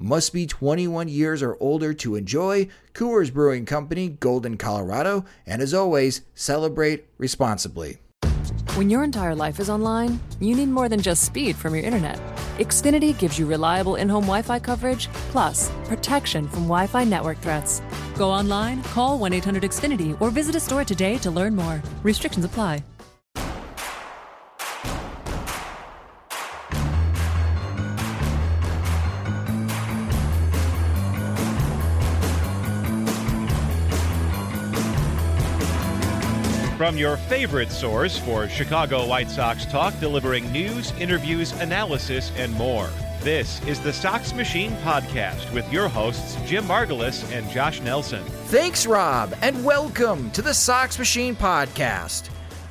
must be 21 years or older to enjoy. Coors Brewing Company, Golden, Colorado. And as always, celebrate responsibly. When your entire life is online, you need more than just speed from your internet. Xfinity gives you reliable in home Wi Fi coverage, plus protection from Wi Fi network threats. Go online, call 1 800 Xfinity, or visit a store today to learn more. Restrictions apply. From your favorite source for Chicago White Sox talk, delivering news, interviews, analysis, and more. This is the Sox Machine Podcast with your hosts, Jim Margalus and Josh Nelson. Thanks, Rob, and welcome to the Sox Machine Podcast.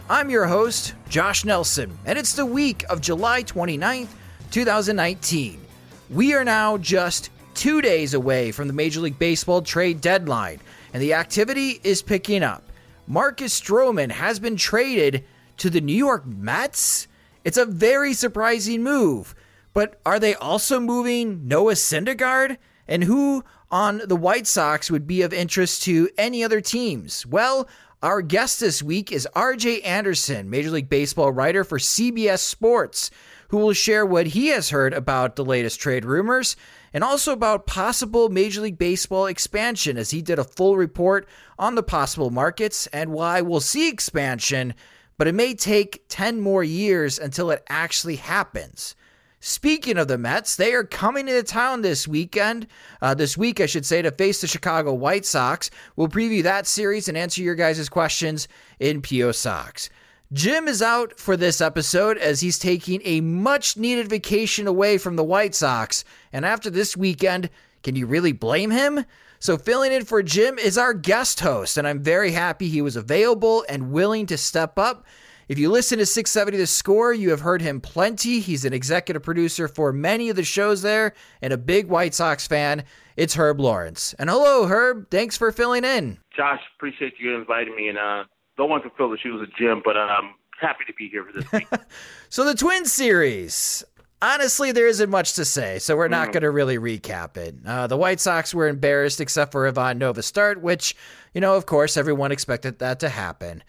I'm your host, Josh Nelson, and it's the week of July 29th, 2019. We are now just two days away from the Major League Baseball trade deadline, and the activity is picking up. Marcus Stroman has been traded to the New York Mets. It's a very surprising move. But are they also moving Noah Syndergaard? And who on the White Sox would be of interest to any other teams? Well, our guest this week is RJ Anderson, Major League Baseball writer for CBS Sports, who will share what he has heard about the latest trade rumors and also about possible Major League Baseball expansion, as he did a full report on the possible markets and why we'll see expansion, but it may take 10 more years until it actually happens. Speaking of the Mets, they are coming into town this weekend, uh, this week, I should say, to face the Chicago White Sox. We'll preview that series and answer your guys' questions in PO Sox. Jim is out for this episode as he's taking a much needed vacation away from the White Sox. And after this weekend, can you really blame him? So, filling in for Jim is our guest host, and I'm very happy he was available and willing to step up. If you listen to 670 The Score, you have heard him plenty. He's an executive producer for many of the shows there and a big White Sox fan. It's Herb Lawrence. And hello, Herb. Thanks for filling in. Josh, appreciate you inviting me. And uh, don't want to fill the shoes of Jim, but I'm happy to be here for this week. so the Twin Series. Honestly, there isn't much to say, so we're not mm-hmm. going to really recap it. Uh, the White Sox were embarrassed except for Ivan Nova's start, which, you know, of course, everyone expected that to happen.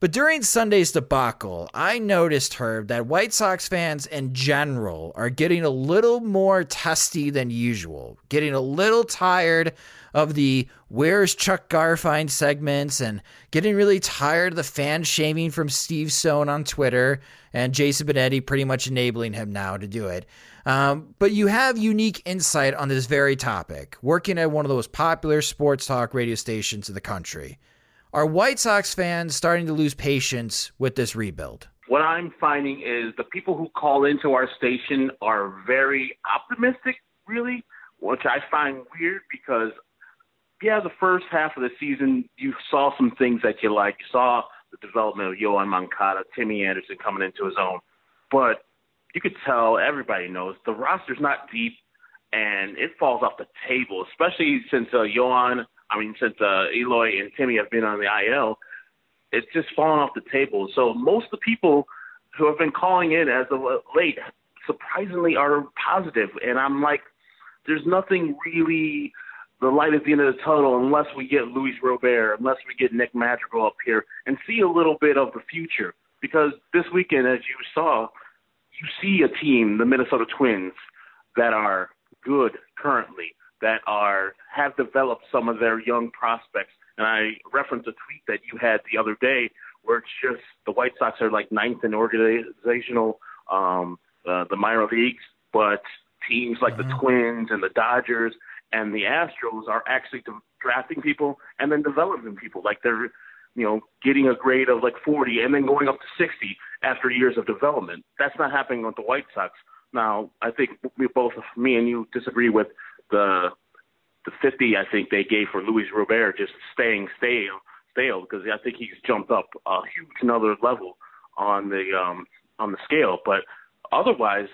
But during Sunday's debacle, I noticed, Herb, that White Sox fans in general are getting a little more testy than usual, getting a little tired of the Where's Chuck Garfien segments and getting really tired of the fan shaming from Steve Stone on Twitter and Jason Benetti pretty much enabling him now to do it. Um, but you have unique insight on this very topic, working at one of the most popular sports talk radio stations in the country. Are White Sox fans starting to lose patience with this rebuild? What I'm finding is the people who call into our station are very optimistic, really, which I find weird because yeah, the first half of the season, you saw some things that you like. You saw the development of Yoan Moncada, Timmy Anderson coming into his own. But you could tell, everybody knows, the roster's not deep, and it falls off the table, especially since uh, Yoan, I mean, since uh, Eloy and Timmy have been on the IL. It's just fallen off the table. So most of the people who have been calling in as of late, surprisingly, are positive. And I'm like, there's nothing really – the light at the end of the tunnel unless we get Luis Robert, unless we get Nick Madrigal up here and see a little bit of the future. Because this weekend, as you saw, you see a team, the Minnesota Twins, that are good currently, that are have developed some of their young prospects. And I referenced a tweet that you had the other day where it's just the White Sox are like ninth in organizational, um, uh, the minor leagues, but teams like mm-hmm. the Twins and the Dodgers and the Astros are actually drafting people and then developing people. Like they're, you know, getting a grade of like 40 and then going up to 60 after years of development. That's not happening with the White Sox. Now, I think we both, me and you, disagree with the the 50. I think they gave for Luis Robert just staying stale, stale because I think he's jumped up a huge another level on the um on the scale. But otherwise,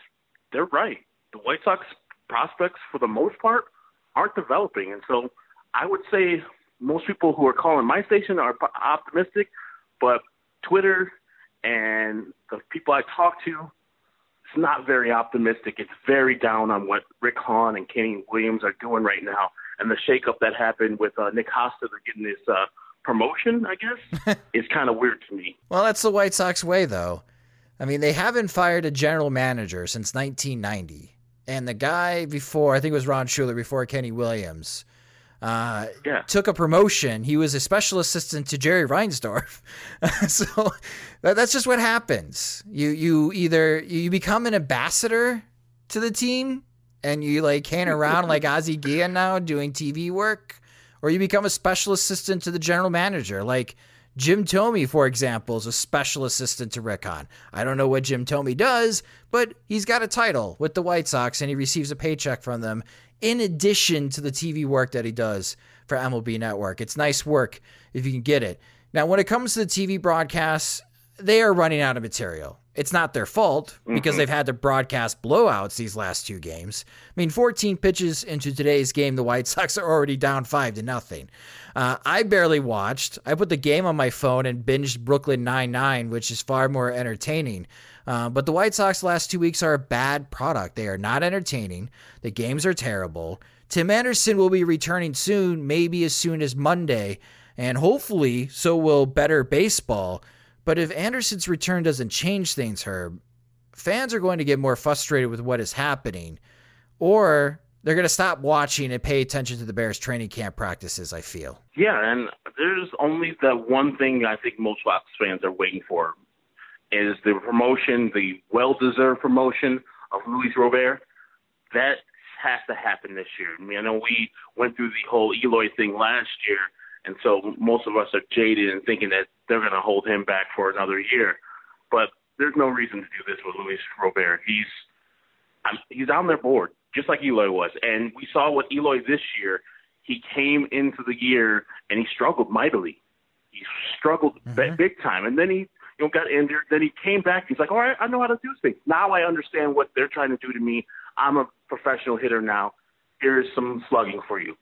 they're right. The White Sox prospects, for the most part, aren't developing. And so I would say most people who are calling my station are optimistic, but Twitter and the people I talk to, it's not very optimistic. It's very down on what Rick Hahn and Kenny Williams are doing right now. And the shakeup that happened with uh, Nick Hostetler getting this uh, promotion, I guess, is kind of weird to me. Well, that's the White Sox way, though. I mean, they haven't fired a general manager since 1990 and the guy before, I think it was Ron Schueler before Kenny Williams, uh, yeah. took a promotion. He was a special assistant to Jerry Reinsdorf. so that, that's just what happens. You you either you become an ambassador to the team and you like hang around like Ozzie Guillen now doing TV work, or you become a special assistant to the general manager. Like Jim Thome, for example, is a special assistant to Rick Hahn. I don't know what Jim Thome does, but he's got a title with the White Sox and he receives a paycheck from them in addition to the TV work that he does for MLB Network. It's nice work if you can get it. Now, when it comes to the TV broadcasts, they are running out of material. It's not their fault because mm-hmm. they've had to broadcast blowouts these last two games. I mean, 14 pitches into today's game, the White Sox are already down five to nothing. Uh, I barely watched. I put the game on my phone and binged Brooklyn Nine Nine, which is far more entertaining. Uh, but the White Sox last two weeks are a bad product. They are not entertaining. The games are terrible. Tim Anderson will be returning soon, maybe as soon as Monday, and hopefully so will better baseball. But if Anderson's return doesn't change things, Herb, fans are going to get more frustrated with what is happening, or they're going to stop watching and pay attention to the Bears training camp practices, I feel. Yeah, and there's only the one thing I think most Sox fans are waiting for is the promotion, the well-deserved promotion of Luis Robert. That has to happen this year. I mean, I know we went through the whole Eloy thing last year, and so most of us are jaded and thinking that they're going to hold him back for another year. But there's no reason to do this with Luis Robert. He's he's on their board just like Eloy was, and we saw what Eloy this year. He came into the year and he struggled mightily. He struggled mm-hmm. big time, and then he you know got injured. Then he came back. He's like, all right, I know how to do things. Now I understand what they're trying to do to me. I'm a professional hitter now. Here's some slugging for you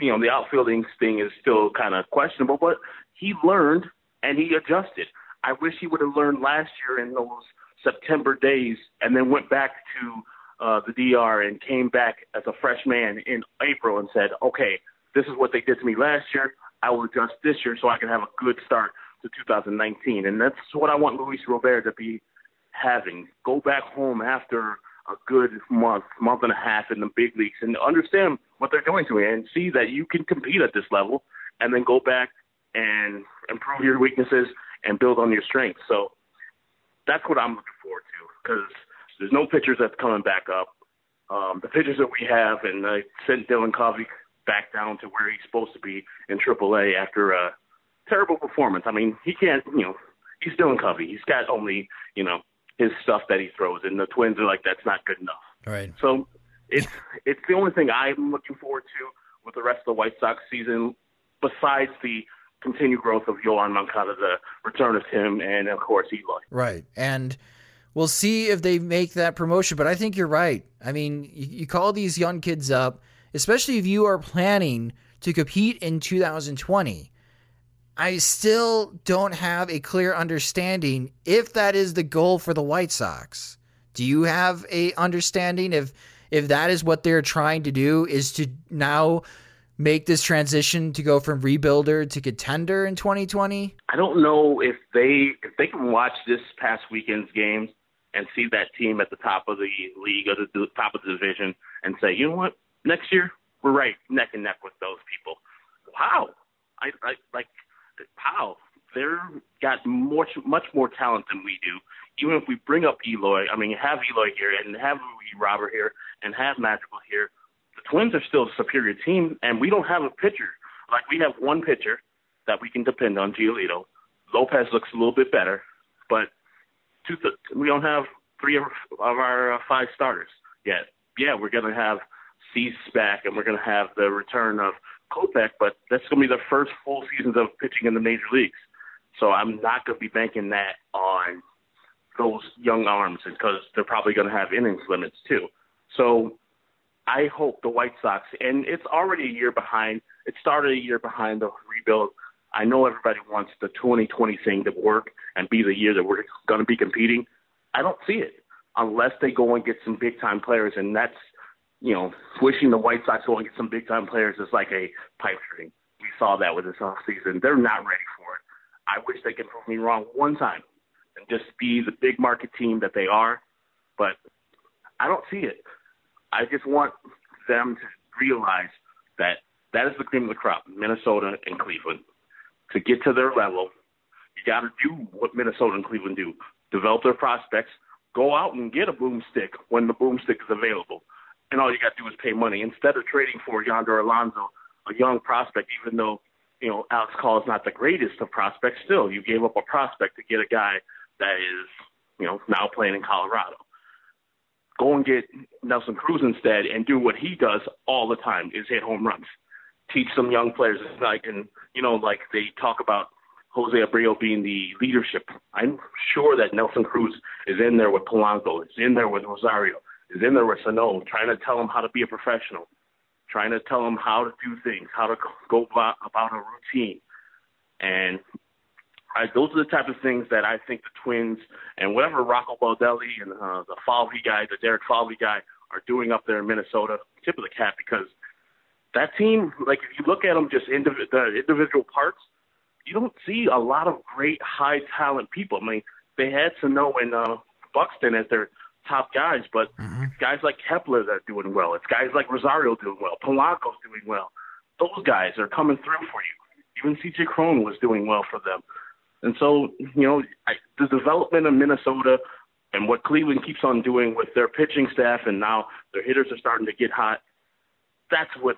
you know, the outfielding thing is still kind of questionable, but he learned and he adjusted. I wish he would have learned last year in those September days and then went back to uh, the DR and came back as a fresh man in April and said, okay, this is what they did to me last year. I will adjust this year so I can have a good start to 2019. And that's what I want Luis Robert to be having. Go back home after a good month, month and a half in the big leagues and understand what they're doing to me and see that you can compete at this level and then go back and improve your weaknesses and build on your strengths. So that's what I'm looking forward to because there's no pitchers that's coming back up. Um, the pitchers that we have, and I sent Dylan Covey back down to where he's supposed to be in AAA after a terrible performance. I mean, he can't, you know, he's Dylan Covey. He's got only, you know, his stuff that he throws, and the Twins are like, that's not good enough. Right. So it's it's the only thing I'm looking forward to with the rest of the White Sox season, besides the continued growth of Yoan Moncada, the return of Tim, and of course Eloy. Right, and we'll see if they make that promotion. But I think you're right. I mean, you, you call these young kids up, especially if you are planning to compete in 2020. I still don't have a clear understanding if that is the goal for the White Sox. Do you have a understanding if if that is what they're trying to do is to now make this transition to go from rebuilder to contender in 2020? I don't know if they if they can watch this past weekend's games and see that team at the top of the league or the top of the division and say, you know what, next year we're right neck and neck with those people. Wow, I, I like how they're got much much more talent than we do. Even if we bring up Eloy, I mean, have Eloy here and have Robert here and have Madrigal here, the Twins are still a superior team, and we don't have a pitcher. Like we have one pitcher that we can depend on, Giolito. Lopez looks a little bit better, but two th- we don't have three of, our uh, five starters yet. Yeah, we're gonna have Cease back, and we're gonna have the return of Kopech, but that's gonna be the first full seasons of pitching in the major leagues. So I'm not gonna be banking that on those young arms because they're probably gonna have innings limits too. So I hope the White Sox, and it's already a year behind. It started a year behind the rebuild. I know everybody wants the 2020 thing to work and be the year that we're going to be competing. I don't see it unless they go and get some big time players, and that's you know wishing the White Sox go and get some big time players is like a pipe dream. We saw that with this off season. They're not ready for it. I wish they could prove me wrong one time and just be the big market team that they are, but I don't see it. I just want them to realize that that is the cream of the crop, Minnesota and Cleveland. To get to their level, you got to do what Minnesota and Cleveland do: develop their prospects, go out and get a boomstick when the boomstick is available, and all you got to do is pay money instead of trading for Yonder Alonso, a young prospect. Even though you know Alex Call is not the greatest of prospects, still you gave up a prospect to get a guy that is you know now playing in Colorado go and get Nelson Cruz instead and do what he does all the time is hit home runs. Teach some young players like and you know like they talk about Jose Abreu being the leadership. I'm sure that Nelson Cruz is in there with Polanco, is in there with Rosario, is in there with Sano, trying to tell him how to be a professional, trying to tell him how to do things, how to go about, about a routine. And I, those are the type of things that I think the Twins and whatever Rocco Baldelli and uh, the Falvey guy, the Derek Falvey guy, are doing up there in Minnesota, tip of the cap because that team, like if you look at them just indiv- the individual parts, you don't see a lot of great high talent people. I mean, they had Sano and uh, Buxton as their top guys, but mm-hmm. guys like Kepler that are doing well. It's guys like Rosario doing well. Polanco's doing well. Those guys are coming through for you. Even CJ Cron was doing well for them. And so, you know, I, the development of Minnesota and what Cleveland keeps on doing with their pitching staff, and now their hitters are starting to get hot. That's what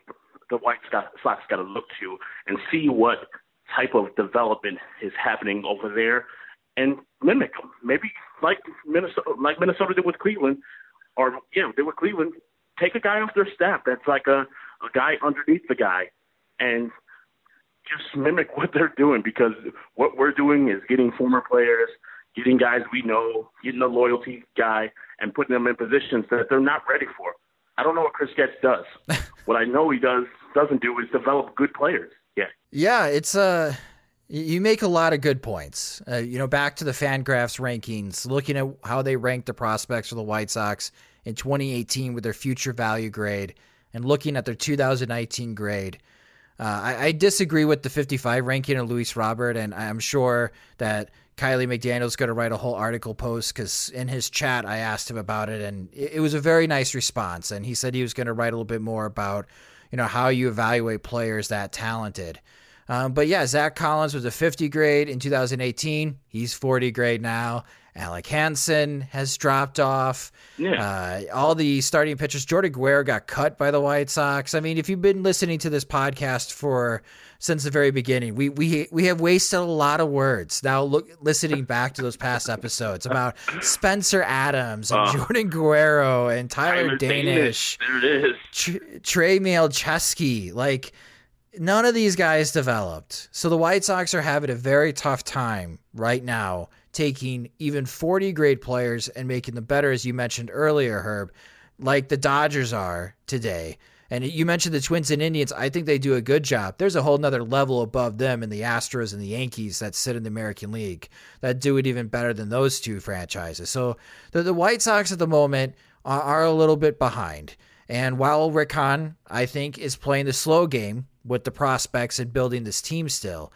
the White Sox got to look to and see what type of development is happening over there, and mimic them. Maybe like Minnesota, like Minnesota did with Cleveland, or yeah, did with Cleveland. Take a guy off their staff that's like a a guy underneath the guy, and just mimic what they're doing because what we're doing is getting former players, getting guys we know, getting a loyalty guy, and putting them in positions that they're not ready for. I don't know what Chris Getz does. what I know he does doesn't do is develop good players. Yeah. Yeah, it's uh you make a lot of good points. Uh, you know, back to the Fangraphs rankings, looking at how they ranked the prospects for the White Sox in 2018 with their future value grade and looking at their 2019 grade. Uh, I, I, disagree with the 55 ranking of Luis Robert, and I'm sure that Kiley McDaniel's going to write a whole article post because in his chat I asked him about it, and it, it was a very nice response. And he said he was going to write a little bit more about, you know, how you evaluate players that talented. Um, but yeah, Zack Collins was a 50 grade in 2018. He's 40 grade now. Alec Hansen has dropped off. Yeah. Uh, all the starting pitchers. Jordan Guerrero got cut by the White Sox. I mean, if you've been listening to this podcast for since the very beginning, we we we have wasted a lot of words. Now, look, listening back to those past episodes about Spencer Adams and uh, Jordan Guerrero and Tyler Danish. There it is. Tr- Trey Michalczewski. Like none of these guys developed. So the White Sox are having a very tough time right now taking even 40 grade players and making them better, as you mentioned earlier, Herb, like the Dodgers are today. And you mentioned the Twins and Indians. I think they do a good job. There's a whole nother level above them in the Astros and the Yankees that sit in the American League that do it even better than those two franchises. So the, the White Sox at the moment are, are a little bit behind. And while Rick Hahn, I think, is playing the slow game, with the prospects and building this team still.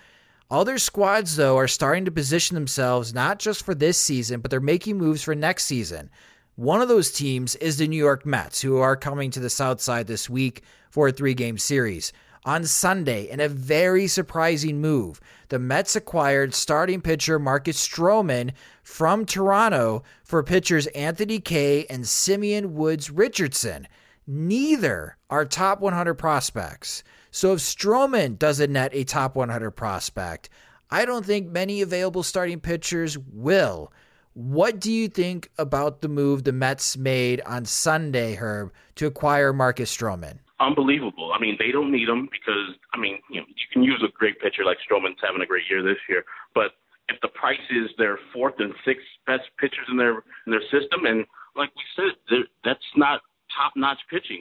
All their squads, though, are starting to position themselves not just for this season, but they're making moves for next season. One of those teams is the New York Mets, who are coming to the South Side this week for a three game series. On Sunday, in a very surprising move, the Mets acquired starting pitcher Marcus Stroman from Toronto for pitchers Anthony Kay and Simeon Woods Richardson. Neither are top 100 prospects. So if Stroman doesn't net a top 100 prospect, I don't think many available starting pitchers will. What do you think about the move the Mets made on Sunday, Herb, to acquire Marcus Stroman? Unbelievable. I mean, they don't need him because I mean, you know, you can use a great pitcher like Stroman's having a great year this year, but if the price is their fourth and sixth best pitchers in their in their system, and like we said, that's not top notch pitching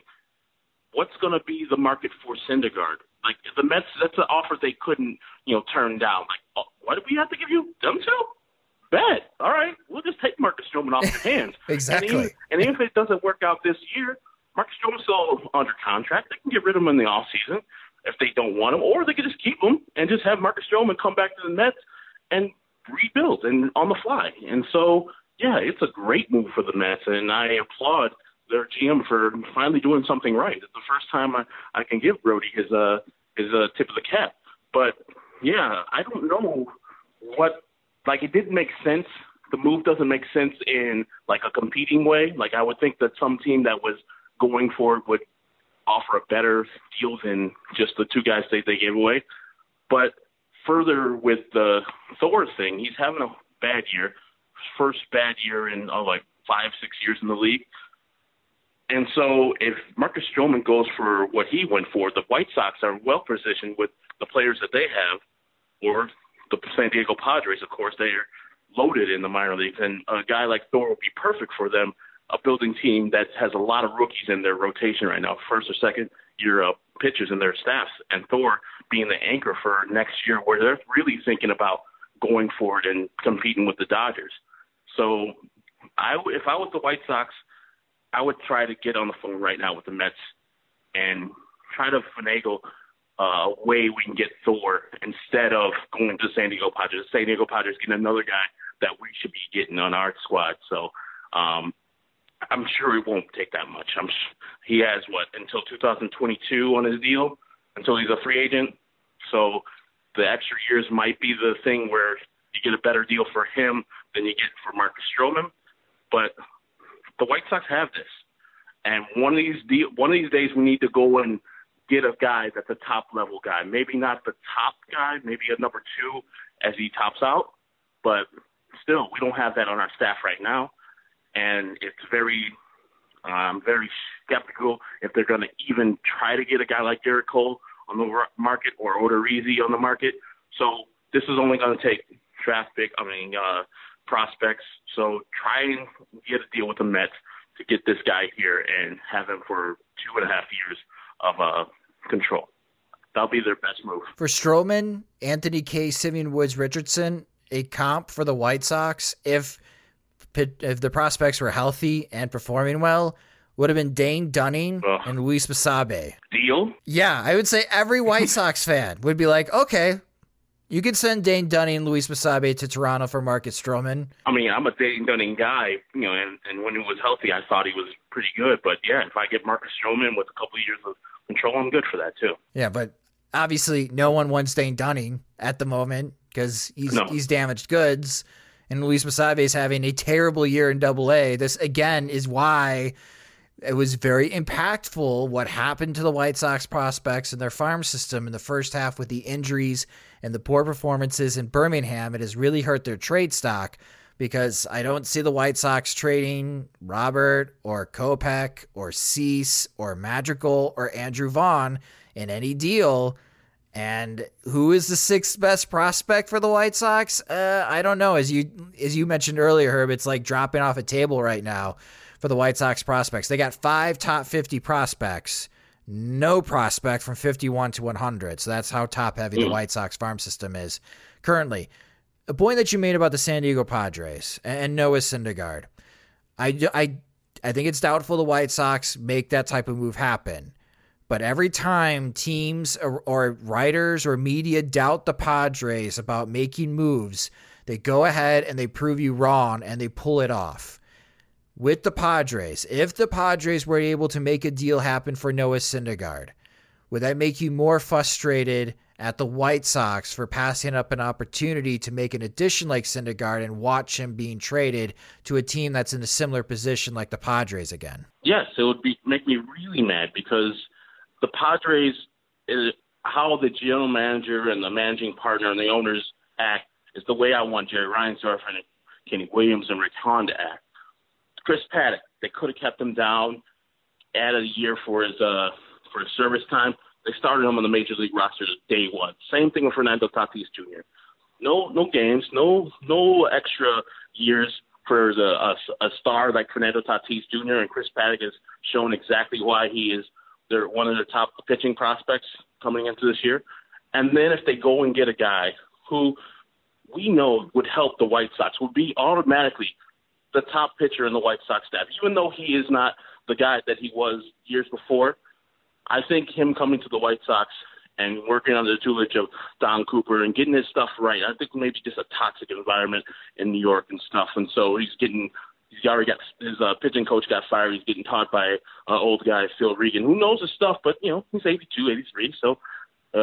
what's going to be the market for Syndergaard? Like the Mets, that's an offer they couldn't, you know, turn down. Like, oh, what do we have to give you? Them two? Bet. All right, we'll just take Marcus Stroman off your hands. exactly. And even, and even if it doesn't work out this year, Marcus Stroman's still under contract. They can get rid of him in the off season if they don't want him, or they can just keep him and just have Marcus Stroman come back to the Mets and rebuild and on the fly. And so, yeah, it's a great move for the Mets, and I applaud their GM for finally doing something right. It's the first time I, I can give Brodie his uh his uh, tip of the cap. But yeah, I don't know what like it didn't make sense. The move doesn't make sense in like a competing way. Like I would think that some team that was going for it would offer a better deal than just the two guys they, they gave away. But further with the Thor thing, he's having a bad year, first bad year in oh, like five six years in the league. And so if Marcus Stroman goes for what he went for, the White Sox are well positioned with the players that they have, or the San Diego Padres, of course, they are loaded in the minor leagues. And a guy like Thor would be perfect for them, a building team that has a lot of rookies in their rotation right now, first or second year uh, pitchers in their staffs. And Thor being the anchor for next year, where they're really thinking about going for it and competing with the Dodgers. So I, if I was the White Sox – I would try to get on the phone right now with the Mets and try to finagle a way we can get Thor instead of going to San Diego Padres. San Diego Padres getting another guy that we should be getting on our squad. So um, I'm sure it won't take that much. I'm he has what until 2022 on his deal until he's a free agent. So the extra years might be the thing where you get a better deal for him than you get for Marcus Stroman. But the White Sox have this, and one of these de- one of these days we need to go and get a guy that's a top level guy. Maybe not the top guy, maybe a number two as he tops out, but still we don't have that on our staff right now, and it's very I'm very skeptical if they're going to even try to get a guy like Gerrit Cole on the market or Odorizzi on the market. So this is only going to take draft pick. I mean, uh, prospects. So try and get a deal with the Mets to get this guy here and have him for two and a half years of uh, control. That'll be their best move. For Stroman, Anthony Kay, Simeon Woods, Richardson, a comp for the White Sox if if the prospects were healthy and performing well would have been Dane Dunning Ugh. and Luis Basabe. Deal? Yeah, I would say every White Sox fan would be like, okay, you could send Dane Dunning and Luis Basabe to Toronto for Marcus Stroman. I mean, I'm a Dane Dunning guy, you know, and, and when he was healthy, I thought he was pretty good. But yeah, if I get Marcus Stroman with a couple of years of control, I'm good for that too. Yeah, but obviously, no one wants Dane Dunning at the moment because he's no. he's damaged goods, and Luis Basabe is having a terrible year in Double A. This again is why it was very impactful what happened to the White Sox prospects and their farm system in the first half with the injuries and the poor performances in Birmingham. It has really hurt their trade stock because I don't see the White Sox trading Robert or Kopech or Cease or Madrigal or Andrew Vaughn in any deal. And who is the sixth best prospect for the White Sox? Uh, I don't know. As you as you mentioned earlier, Herb, it's like dropping off a table right now for the White Sox prospects. They got five top 50 prospects, no prospect from 51 to 100. So that's how top heavy the mm. White Sox farm system is currently. A point that you made about the San Diego Padres and Noah Syndergaard. I, I, I think it's doubtful the White Sox make that type of move happen. But every time teams or, or, writers or media doubt the Padres about making moves, they go ahead and they prove you wrong and they pull it off. With the Padres, if the Padres were able to make a deal happen for Noah Syndergaard, would that make you more frustrated at the White Sox for passing up an opportunity to make an addition like Syndergaard and watch him being traded to a team that's in a similar position like the Padres again? Yes, it would be make me really mad because the Padres, is, how the general manager and the managing partner and the owners act is the way I want Jerry Reinsdorf and Kenny Williams and Rick Hahn to act. Chris Paddack, they could have kept him down, added a year for his uh, for his service time. They started him on the major league roster day one. Same thing with Fernando Tatis Jr. No, no games, no, no extra years for the a, a star like Fernando Tatis Jr. and Chris Paddack has shown exactly why he is their one of their top pitching prospects coming into this year. And then if they go and get a guy who we know would help the White Sox, would be automatically the top pitcher in the White Sox staff, even though he is not the guy that he was years before. I think him coming to the White Sox and working under the tutelage of Don Cooper and getting his stuff right. I think maybe just a toxic environment in New York and stuff, and so he's getting. He's already got his uh, pitching coach got fired. He's getting taught by uh, old guy Phil Regan, who knows his stuff, but you know he's 82, 83, so uh,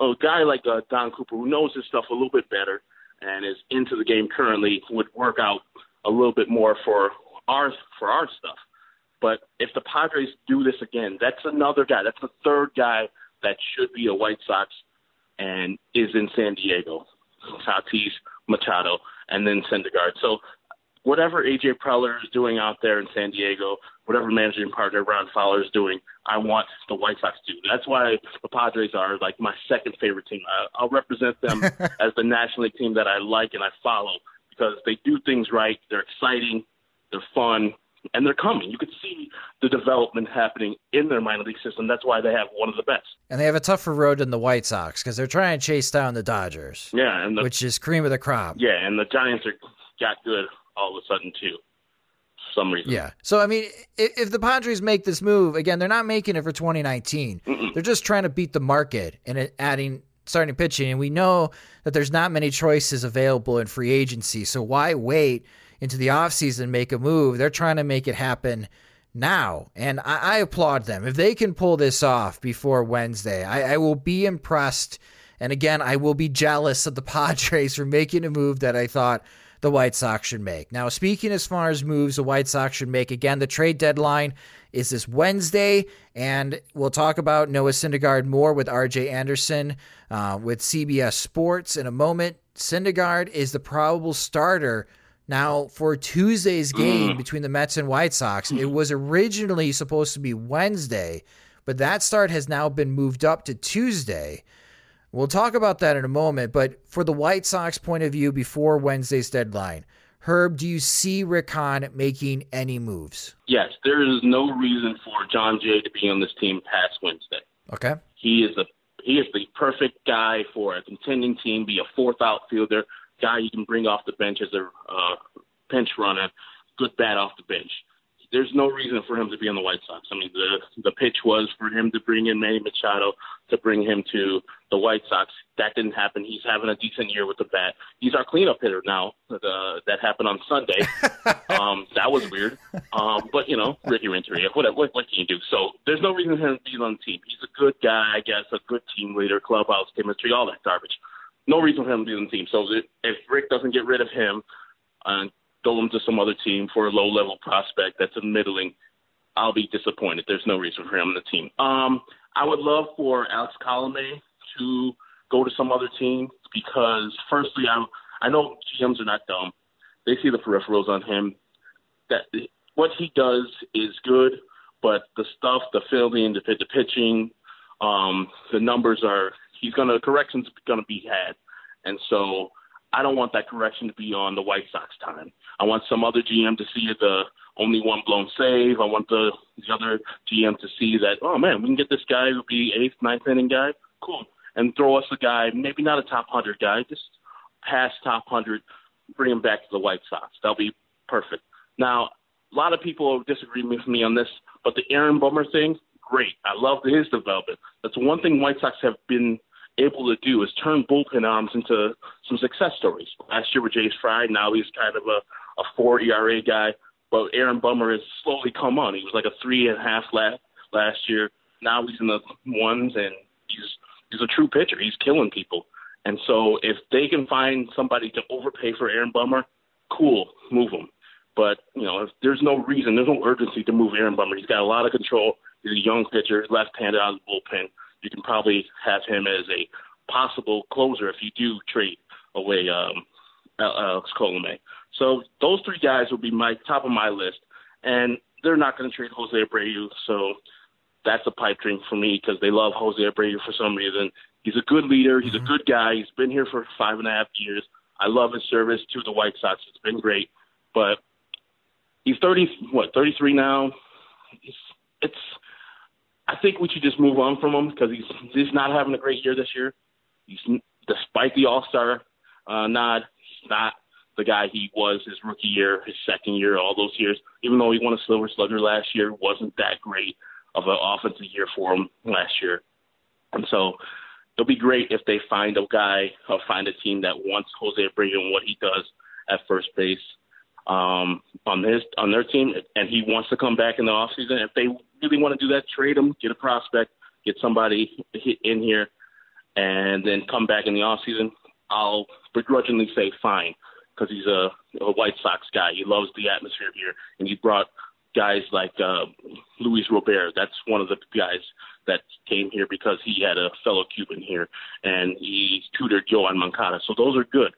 a, a guy like uh, Don Cooper who knows his stuff a little bit better and is into the game currently would work out a little bit more for our for our stuff. But if the Padres do this again, that's another guy. That's the third guy that should be a White Sox and is in San Diego. Tatis, Machado, and then Syndergaard. So whatever AJ Preller is doing out there in San Diego, whatever managing partner Ron Fowler is doing, I want the White Sox to do. That's why the Padres are like my second favorite team. I, I'll represent them as the National League team that I like and I follow because they do things right. They're exciting, they're fun, and they're coming. You could see the development happening in their minor league system. That's why they have one of the best. And they have a tougher road than the White Sox because they're trying to chase down the Dodgers. Yeah, and the, which is cream of the crop. Yeah, and the Giants are got good all of a sudden too. Some reason. Yeah. So I mean, if, if the Padres make this move again, they're not making it for 2019. Mm-mm. They're just trying to beat the market and adding starting pitching. And we know that there's not many choices available in free agency. So why wait into the offseason make a move? They're trying to make it happen now. And I, I applaud them. If they can pull this off before Wednesday, I, I will be impressed. And again, I will be jealous of the Padres for making a move that I thought the White Sox should make. Now, speaking as far as moves the White Sox should make, again, the trade deadline is this Wednesday, and we'll talk about Noah Syndergaard more with RJ Anderson uh, with CBS Sports in a moment. Syndergaard is the probable starter now for Tuesday's game mm. between the Mets and White Sox. It was originally supposed to be Wednesday, but that start has now been moved up to Tuesday. We'll talk about that in a moment, but for the White Sox point of view before Wednesday's deadline, Herb, do you see Rick Hahn making any moves? Yes, there is no reason for Jon Jay to be on this team past Wednesday. Okay. He is a he is the perfect guy for a contending team, be a fourth outfielder, guy you can bring off the bench as a uh, pinch runner, good bat off the bench there's no reason for him to be on the White Sox. I mean, the the pitch was for him to bring in Manny Machado to bring him to the White Sox. That didn't happen. He's having a decent year with the bat. He's our cleanup hitter now. Uh, that happened on Sunday. um, that was weird. Um, but you know, Ricky Renteria. What, what what can you do? So there's no reason for him to be on the team. He's a good guy, I guess, a good team leader, clubhouse chemistry, all that garbage. No reason for him to be on the team. So if Rick doesn't get rid of him, uh, throw him to some other team for a low level prospect that's a middling, I'll be disappointed. There's no reason for him on the team. Um, I would love for Alex Colome to go to some other team because, firstly, I I know GMs are not dumb. They see the peripherals on him. That what he does is good, but the stuff, the fielding, the, the pitching, um, the numbers are. He's gonna corrections gonna be had, and so I don't want that correction to be on the White Sox time. I want some other GM to see the only one blown save. I want the the other GM to see that oh man, we can get this guy who be eighth, ninth inning guy, cool, and throw us a guy, maybe not a top hundred guy, just past top hundred, bring him back to the White Sox. That'll be perfect. Now, a lot of people disagree with me on this, but the Aaron Bummer thing, great. I love his development. That's one thing White Sox have been able to do is turn bullpen arms into some success stories. Last year with Jace Fry, now he's kind of a, a four ERA guy. But Aaron Bummer has slowly come on. He was like a three and a half last last year. Now he's in the ones, and he's he's a true pitcher. He's killing people. And so if they can find somebody to overpay for Aaron Bummer, cool, move him. But you know, if there's no reason, there's no urgency to move Aaron Bummer. He's got a lot of control. He's a young pitcher, left-handed out of the bullpen. You can probably have him as a possible closer if you do trade away um, Alex Colome. So those three guys will be my top of my list, and they're not going to trade Jose Abreu. So that's a pipe dream for me because they love Jose Abreu for some reason. He's a good leader. He's a good guy. He's been here for five and a half years. I love his service to the White Sox. It's been great, but he's thirty, what, thirty three now. It's, it's. I think we should just move on from him because he's he's not having a great year this year. He's despite the All Star uh, nod, he's not the guy he was his rookie year, his second year, all those years. Even though he won a Silver Slugger last year, wasn't that great of an offensive year for him last year. And so it'll be great if they find a guy or find a team that wants Jose Abreu and what he does at first base um, on his on their team, and he wants to come back in the offseason. If they really want to do that, trade him, get a prospect, get somebody in here, and then come back in the offseason. I'll begrudgingly say fine because he's a, a White Sox guy. He loves the atmosphere here, and he brought guys like uh, Luis Robert. That's one of the guys that came here because he had a fellow Cuban here, and he tutored Yoan Moncada. So those are good.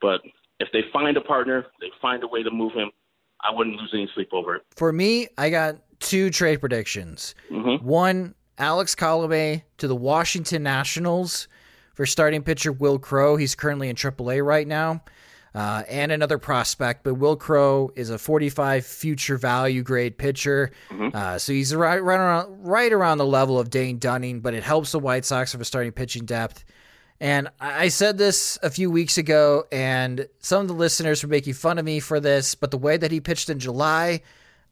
But if they find a partner, they find a way to move him. I wouldn't lose any sleep over it. For me, I got two trade predictions. Mm-hmm. One, Alex Colome to the Washington Nationals for starting pitcher Wil Crowe. He's currently in AAA right now uh, and another prospect. But Wil Crowe is a 45 future value grade pitcher, mm-hmm. uh, so he's right, right around right around the level of Dane Dunning. But it helps the White Sox for starting pitching depth. And I said this a few weeks ago, and some of the listeners were making fun of me for this. But the way that he pitched in July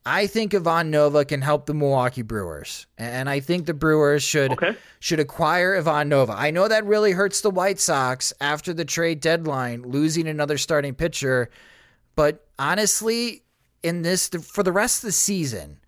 I think Ivan Nova can help the Milwaukee Brewers, and I think the Brewers should okay. should acquire Ivan Nova. I know that really hurts the White Sox after the trade deadline, losing another starting pitcher, but honestly, in this for the rest of the season,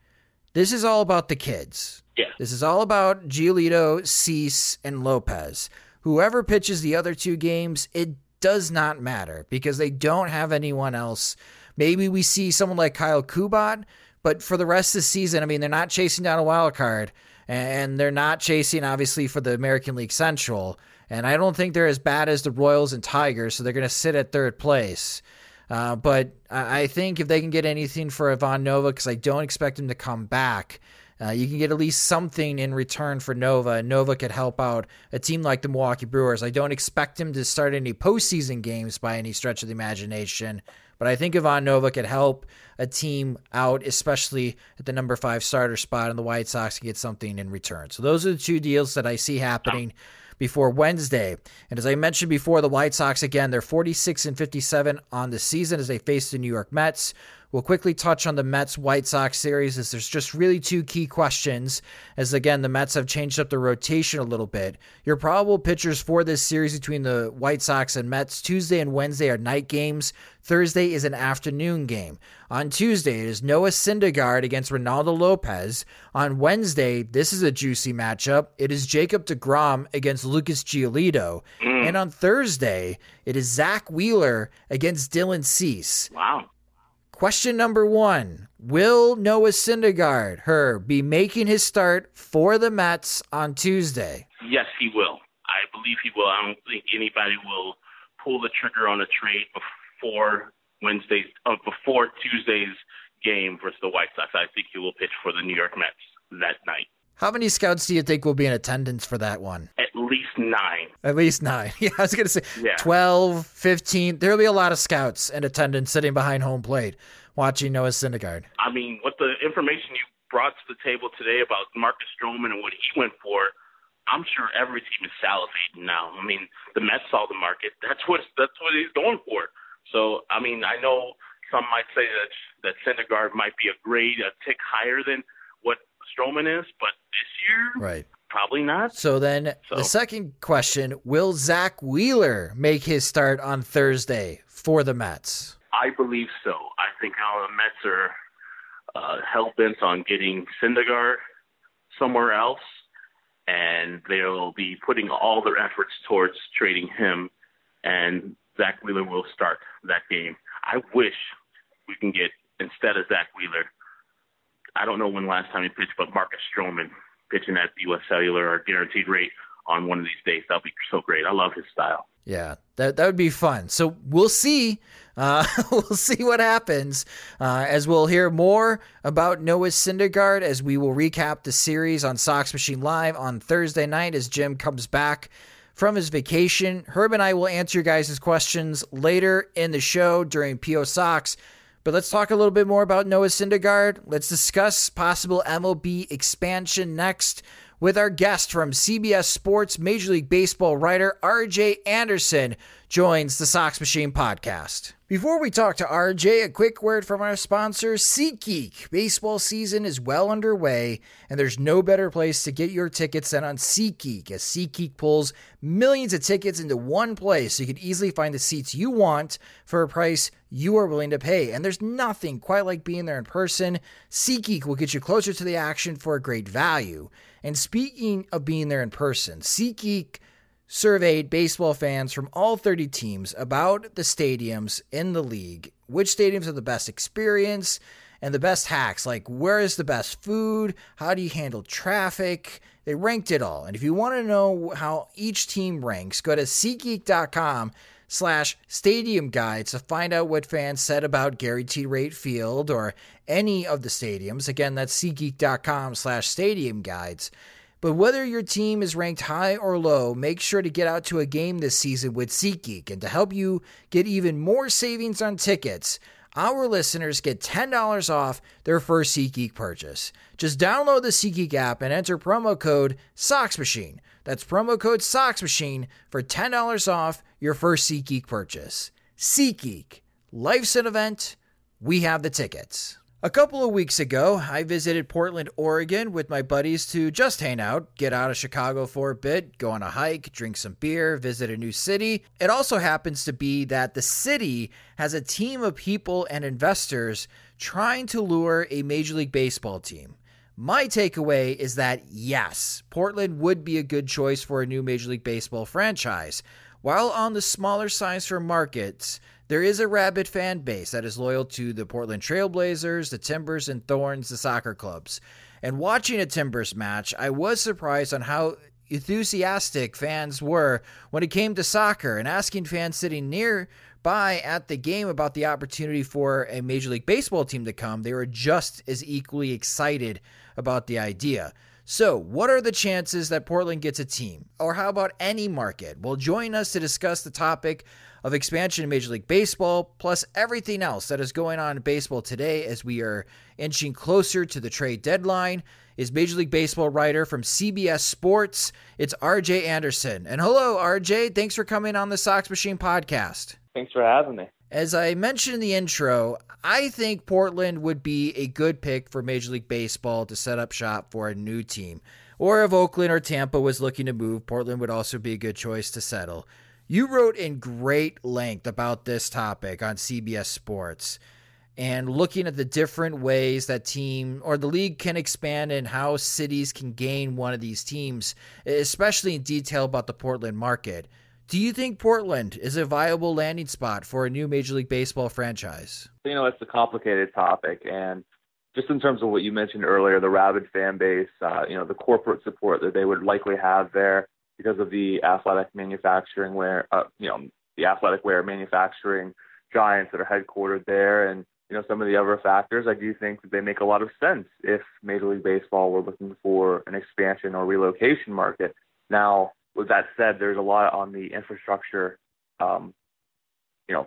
this is all about the kids. Yeah, this is all about Giolito, Cease, and Lopez. Whoever pitches the other two games, it does not matter because they don't have anyone else. Maybe we see someone like Kyle Kubat but for the rest of the season, I mean, they're not chasing down a wild card, and they're not chasing obviously for the American League Central. And I don't think they're as bad as the Royals and Tigers, so they're going to sit at third place. Uh, but I think if they can get anything for Ivan Nova, because I don't expect him to come back, uh, you can get at least something in return for Nova, and Nova could help out a team like the Milwaukee Brewers. I don't expect him to start any postseason games by any stretch of the imagination, but I think Ivan Nova could help a team out, especially at the number five starter spot, and the White Sox can get something in return. So those are the two deals that I see happening before Wednesday. And as I mentioned before, the White Sox again, they're 46 and 57 on the season as they face the New York Mets. We'll quickly touch on the Mets White Sox series as there's just really two key questions. As again, the Mets have changed up their rotation a little bit. Your probable pitchers for this series between the White Sox and Mets Tuesday and Wednesday are night games. Thursday is an afternoon game. On Tuesday, it is Noah Syndergaard against Reynaldo Lopez. On Wednesday, this is a juicy matchup. It is Jacob DeGrom against Lucas Giolito. Mm. And on Thursday, it is Zack Wheeler against Dylan Cease. Wow. Question number one Will Noah Syndergaard, Herb, be making his start for the Mets on Tuesday? Yes, he will. I believe he will. I don't think anybody will pull the trigger on a trade before Wednesday's, uh, before Tuesday's game versus the White Sox. I think he will pitch for the New York Mets that night. How many scouts do you think will be in attendance for that one? At least nine. At least nine. Yeah, I was going to say yeah. 12, 15. There'll be a lot of scouts in attendance sitting behind home plate watching Noah Syndergaard. I mean, what the information you brought to the table today about Marcus Stroman and what he went for, I'm sure every team is salivating now. I mean, the Mets saw the market. That's what that's what he's going for. So, I mean, I know some might say that that Syndergaard might be a grade a tick higher than what Stroman is, but this year, right? Probably not. So then, so. the second question: Will Zack Wheeler make his start on Thursday for the Mets? I believe so. I think how the Mets are uh, hell bent on getting Syndergaard somewhere else, and they'll be putting all their efforts towards trading him, and Zack Wheeler will start that game. I wish we can get instead of Zach Wheeler. I don't know when last time he pitched, but Marcus Stroman pitching at U.S. Cellular or guaranteed rate on one of these days. That'll be so great. I love his style. Yeah, that that would be fun. So we'll see. Uh, we'll see what happens uh, as we'll hear more about Noah Syndergaard as we will recap the series on Sox Machine Live on Thursday night as Jim comes back from his vacation. Herb and I will answer your guys' questions later in the show during PO Sox. But let's talk a little bit more about Noah Syndergaard. Let's discuss possible MLB expansion next with our guest from CBS Sports Major League Baseball writer RJ Anderson joins the Sox Machine podcast. Before we talk to RJ, a quick word from our sponsor, SeatGeek. Baseball season is well underway, and there's no better place to get your tickets than on SeatGeek, as SeatGeek pulls millions of tickets into one place so you can easily find the seats you want for a price you are willing to pay. And there's nothing quite like being there in person. SeatGeek will get you closer to the action for a great value. And speaking of being there in person, SeatGeek surveyed baseball fans from all 30 teams about the stadiums in the league, which stadiums are the best experience and the best hacks, like where is the best food, how do you handle traffic. They ranked it all. And if you want to know how each team ranks, go to SeatGeek.com slash stadium guides to find out what fans said about Guaranteed Rate Field or any of the stadiums. Again, that's SeatGeek.com slash stadium guides. But whether your team is ranked high or low, make sure to get out to a game this season with SeatGeek. And to help you get even more savings on tickets, our listeners get $10 off their first SeatGeek purchase. Just download the SeatGeek app and enter promo code SOXMachine. That's promo code SOXMachine for $10 off your first SeatGeek purchase. SeatGeek, life's an event. We have the tickets. A couple of weeks ago, I visited Portland, Oregon with my buddies to just hang out, get out of Chicago for a bit, go on a hike, drink some beer, visit a new city. It also happens to be that the city has a team of people and investors trying to lure a Major League Baseball team. My takeaway is that yes, Portland would be a good choice for a new Major League Baseball franchise. While on the smaller size for markets, there is a rabid fan base that is loyal to the Portland Trailblazers, the Timbers, and Thorns, the soccer clubs. And watching a Timbers match, I was surprised on how enthusiastic fans were when it came to soccer and asking fans sitting nearby at the game about the opportunity for a Major League Baseball team to come. They were just as equally excited about the idea. So, what are the chances that Portland gets a team? Or how about any market? Well, join us to discuss the topic of expansion in Major League Baseball, plus everything else that is going on in baseball today as we are inching closer to the trade deadline. Is Major League Baseball writer from CBS Sports. It's RJ Anderson. And hello, RJ. Thanks for coming on the Sox Machine podcast. Thanks for having me. As I mentioned in the intro, I think Portland would be a good pick for Major League Baseball to set up shop for a new team. Or if Oakland or Tampa was looking to move, Portland would also be a good choice to settle. You wrote in great length about this topic on CBS Sports and looking at the different ways that team or the league can expand and how cities can gain one of these teams, especially in detail about the Portland market. Do you think Portland is a viable landing spot for a new Major League Baseball franchise? You know, it's a complicated topic, and just in terms of what you mentioned earlier, the rabid fan base, uh, you know, the corporate support that they would likely have there because of the athletic manufacturing where, uh, you know, the athletic wear manufacturing giants that are headquartered there, and you know some of the other factors. I do think that they make a lot of sense if Major League Baseball were looking for an expansion or relocation market. Now, with that said, there's a lot on the infrastructure, um, you know,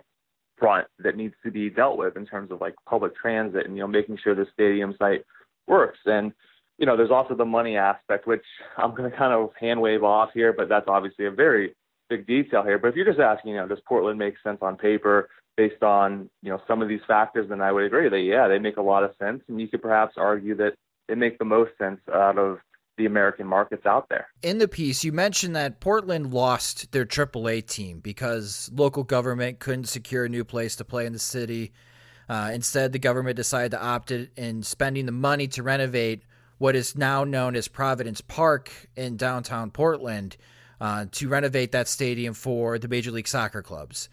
front that needs to be dealt with in terms of like public transit and you know making sure the stadium site works. And you know, there's also the money aspect, which I'm going to kind of hand wave off here, but that's obviously a very big detail here. But if you're just asking, you know, does Portland make sense on paper based on you know some of these factors, then I would agree that yeah, they make a lot of sense, and you could perhaps argue that they make the most sense out of the American markets out there. In the piece, you mentioned that Portland lost their AAA team because local government couldn't secure a new place to play in the city. Uh, instead, the government decided to opt in spending the money to renovate what is now known as Providence Park in downtown Portland uh, to renovate that stadium for the Major League Soccer clubs.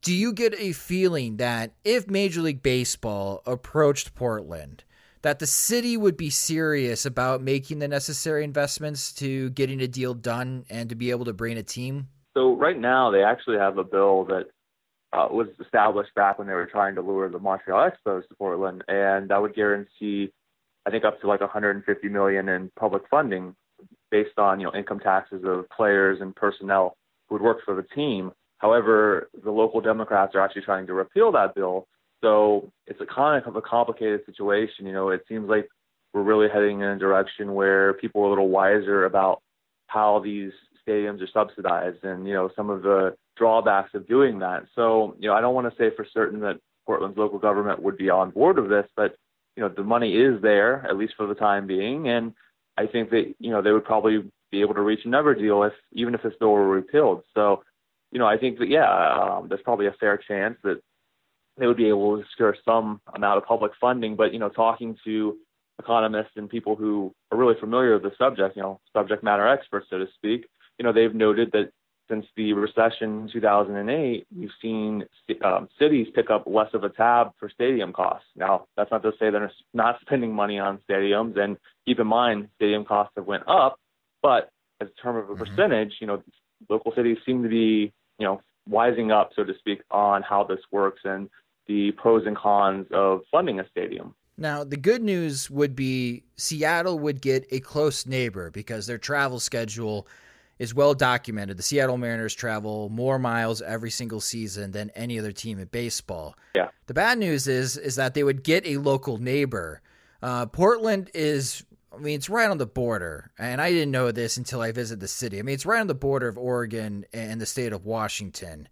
Do you get a feeling that if Major League Baseball approached Portland, that the city would be serious about making the necessary investments to getting a deal done and to be able to bring a team? So right now they actually have a bill that uh, was established back when they were trying to lure the Montreal Expos to Portland, and that would guarantee, I think, up to like 150 million in public funding based on you know income taxes of players and personnel who would work for the team. However, the local Democrats are actually trying to repeal that bill so it's a kind of a complicated situation. You know, it seems like we're really heading in a direction where people are a little wiser about how these stadiums are subsidized and, you know, some of the drawbacks of doing that. So, you know, I don't want to say for certain that Portland's local government would be on board with this, but, you know, the money is there, at least for the time being. And I think that, you know, they would probably be able to reach another deal if, even if this bill were repealed. So, you know, I think that, yeah, um, there's probably a fair chance that they would be able to secure some amount of public funding. But you know, talking to economists and people who are really familiar with the subject, you know, subject matter experts, so to speak, you know, they've noted that since the recession in 2008, we've seen um, cities pick up less of a tab for stadium costs. Now, that's not to say they're not spending money on stadiums, and keep in mind, stadium costs have went up, but as a term of a mm-hmm. percentage, you know, local cities seem to be, you know, wising up, so to speak, on how this works and the pros and cons of funding a stadium. Now, the good news would be Seattle would get a close neighbor because their travel schedule is well documented. The Seattle Mariners travel more miles every single season than any other team in baseball. Yeah. The bad news is is that they would get a local neighbor. Uh, Portland is, I mean, it's right on the border, and I didn't know this until I visited the city. I mean, it's right on the border of Oregon and the state of Washington.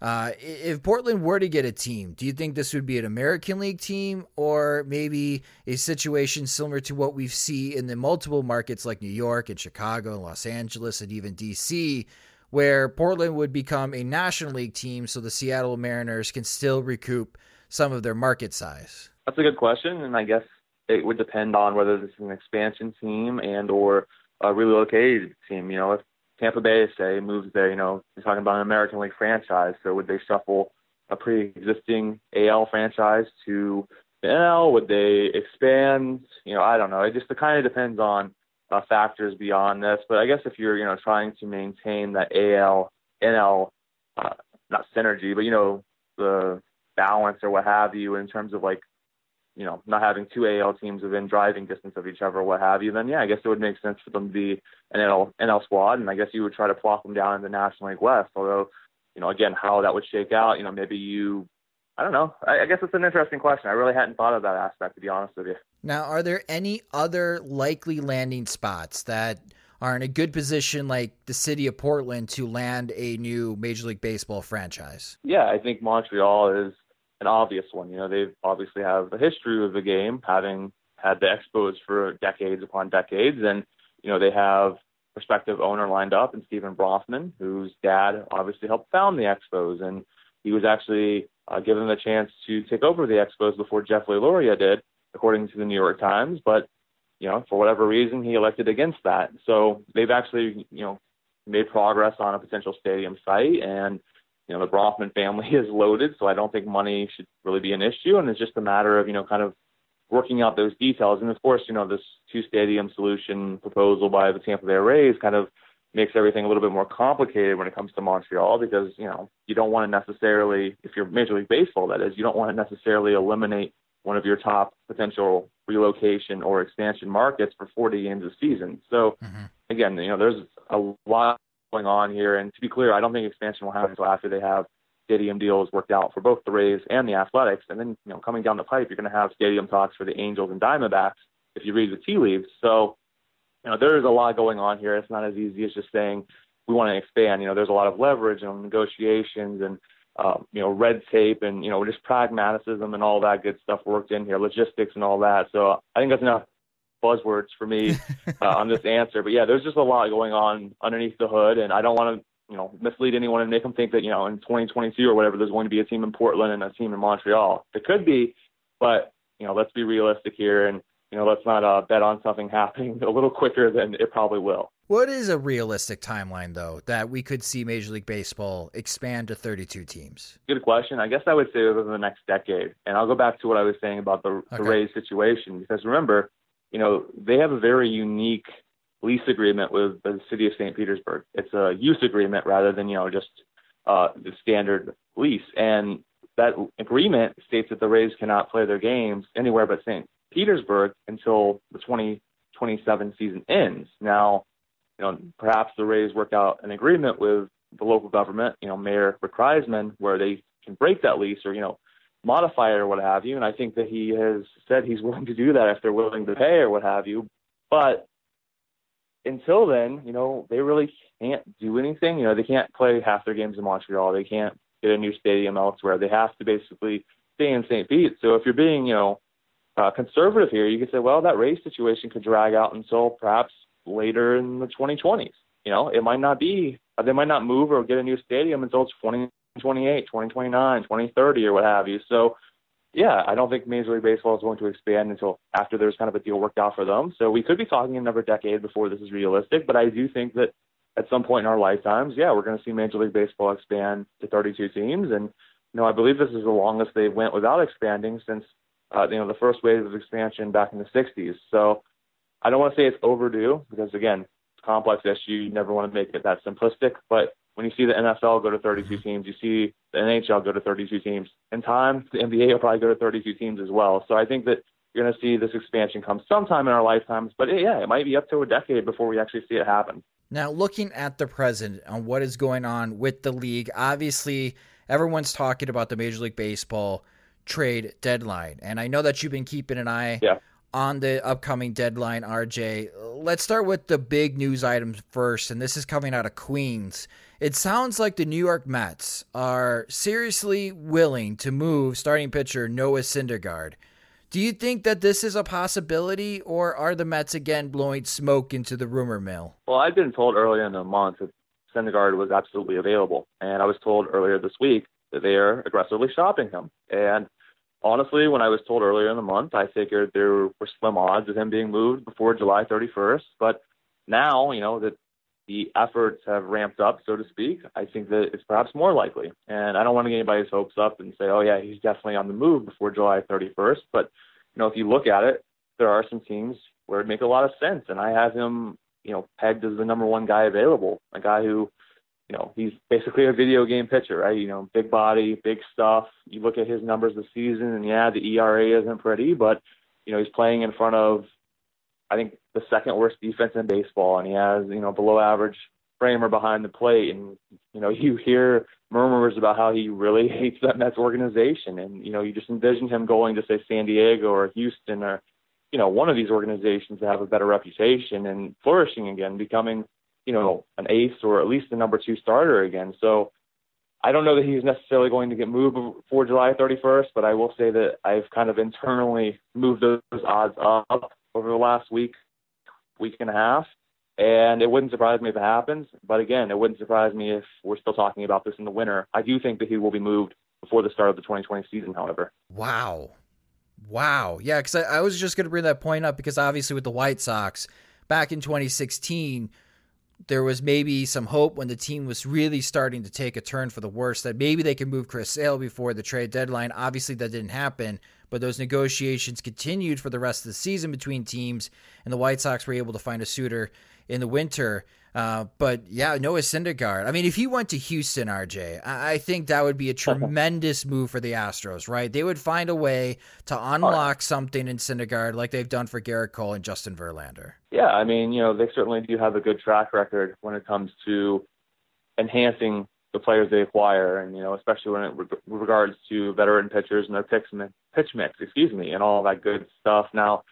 Uh, if Portland were to get a team, do you think this would be an American League team or maybe a situation similar to what we see in the multiple markets like New York and Chicago and Los Angeles and even DC, where Portland would become a National League team so the Seattle Mariners can still recoup some of their market size? That's a good question, and I guess it would depend on whether this is an expansion team and or a relocated team. You know, if Tampa Bay, say, moves there, you know, you're talking about an American League franchise. So would they shuffle a pre-existing AL franchise to the NL? Would they expand? You know, I don't know. It just kind of depends on uh, factors beyond this. But I guess if you're, you know, trying to maintain that AL, NL, uh, not synergy, but you know, the balance or what have you in terms of like you know, not having two AL teams within driving distance of each other, or what have you, then yeah, I guess it would make sense for them to be an NL, NL squad, and I guess you would try to plop them down in the National League West. Although, you know, again, how that would shake out, you know, maybe you, I don't know. I, I guess it's an interesting question. I really hadn't thought of that aspect, to be honest with you. Now, are there any other likely landing spots that are in a good position, like the city of Portland, to land a new Major League Baseball franchise? Yeah, I think Montreal is an obvious one. You know, they obviously have a history of the game, having had the Expos for decades upon decades, and you know they have prospective owner lined up and Stephen Bronfman, whose dad obviously helped found the Expos, and he was actually uh, given the chance to take over the Expos before Jeff Loria did, according to the New York Times. But you know, for whatever reason, he elected against that. So they've actually, you know, made progress on a potential stadium site, and you know, the Bronfman family is loaded, so I don't think money should really be an issue. And it's just a matter of, you know, kind of working out those details. And of course, you know, this two stadium solution proposal by the Tampa Bay Rays kind of makes everything a little bit more complicated when it comes to Montreal because, you know, you don't want to necessarily, if you're Major League Baseball, that is, you don't want to necessarily eliminate one of your top potential relocation or expansion markets for 40 games a season. So, mm-hmm. again, you know, there's a lot going on here. And to be clear, I don't think expansion will happen until after they have stadium deals worked out for both the Rays and the Athletics. And then, you know, coming down the pipe, you're going to have stadium talks for the Angels and Diamondbacks if you read the tea leaves. So, you know, there is a lot going on here. It's not as easy as just saying we want to expand. You know, there's a lot of leverage and negotiations and um, you know, red tape and, you know, just pragmatism and all that good stuff worked in here, logistics and all that. So I think that's enough buzzwords for me uh, on this answer. But yeah, there's just a lot going on underneath the hood, and I don't want to you know mislead anyone and make them think that you know in 2022 or whatever there's going to be a team in Portland and a team in Montreal. It could be, but you know let's be realistic here and you know let's not uh, bet on something happening a little quicker than it probably will. What is a realistic timeline, though, that we could see Major League Baseball expand to 32 teams? Good question. I guess I would say within the next decade. And I'll go back to what I was saying about the, okay. the Rays situation, because remember, you know, they have a very unique lease agreement with the city of St. Petersburg. It's a use agreement rather than, you know, just uh, the standard lease. And that agreement states that the Rays cannot play their games anywhere but St. Petersburg until the 2027 season ends. Now, you know, perhaps the Rays work out an agreement with the local government, you know, Mayor Rick Kriseman, where they can break that lease or, you know, modify or what have you. And I think that he has said he's willing to do that if they're willing to pay or what have you. But until then, you know, they really can't do anything. You know, they can't play half their games in Montreal. They can't get a new stadium elsewhere. They have to basically stay in St. Pete. So if you're being, you know, uh, conservative here, you could say, well, that Rays situation could drag out until perhaps later in the 2020s. You know, it might not be, they might not move or get a new stadium until 2028, 2029, 2030, or what have you. So, yeah, I don't think Major League Baseball is going to expand until after there's kind of a deal worked out for them. So we could be talking another decade before this is realistic. But I do think that at some point in our lifetimes, yeah, we're going to see Major League Baseball expand to 32 teams. And, you know, I believe this is the longest they went without expanding since, uh, you know, the first wave of expansion back in the 60s. So I don't want to say it's overdue because again, it's a complex issue. You never want to make it that simplistic. But when you see the NFL go to 32 mm-hmm. teams, you see the NHL go to 32 teams. In time, the NBA will probably go to 32 teams as well. So I think that you're going to see this expansion come sometime in our lifetimes. But yeah, it might be up to a decade before we actually see it happen. Now, looking at the present on what is going on with the league, obviously everyone's talking about the Major League Baseball trade deadline. And I know that you've been keeping an eye yeah on the upcoming deadline, RJ. Let's start with the big news items first, and this is coming out of Queens. It sounds like the New York Mets are seriously willing to move starting pitcher Noah Syndergaard. Do you think that this is a possibility, or are the Mets again blowing smoke into the rumor mill? Well, I've been told earlier in the month that Syndergaard was absolutely available, and I was told earlier this week that they are aggressively shopping him. And honestly, when I was told earlier in the month, I figured there were slim odds of him being moved before July 31st. But now, you know, that the efforts have ramped up, so to speak, I think that it's perhaps more likely. And I don't want to get anybody's hopes up and say, oh, yeah, he's definitely on the move before July 31st. But, you know, if you look at it, there are some teams where it make a lot of sense. And I have him, you know, pegged as the number one guy available, a guy who you know, he's basically a video game pitcher, right? You know, big body, big stuff. You look at his numbers this season, and yeah, the ERA isn't pretty, but you know, he's playing in front of, I think, the second worst defense in baseball, and he has you know below average framer behind the plate, and you know, you hear murmurs about how he really hates that Mets organization, and you know, you just envision him going to say San Diego or Houston or you know one of these organizations that have a better reputation and flourishing again, becoming you know, an ace or at least the number two starter again. So I don't know that he's necessarily going to get moved before July 31st, but I will say that I've kind of internally moved those odds up over the last week, week and a half. And it wouldn't surprise me if it happens. But again, it wouldn't surprise me if we're still talking about this in the winter. I do think that he will be moved before the start of the 2020 season, however. Wow. Wow. Yeah, because I, I was just going to bring that point up because obviously with the White Sox back in 2016, there was maybe some hope when the team was really starting to take a turn for the worse that maybe they could move Chris Sale before the trade deadline. Obviously, that didn't happen, but those negotiations continued for the rest of the season between teams, and the White Sox were able to find a suitor in the winter. Uh, but yeah, Noah Syndergaard. I mean, if he went to Houston, RJ, I, I think that would be a tremendous move for the Astros, right? They would find a way to unlock something in Syndergaard like they've done for Gerrit Cole and Justin Verlander. Yeah, I mean, you know, they certainly do have a good track record when it comes to enhancing the players they acquire, and you know, especially when it re- regards to veteran pitchers and their pitch mix, pitch mix, excuse me, and all that good stuff. Now,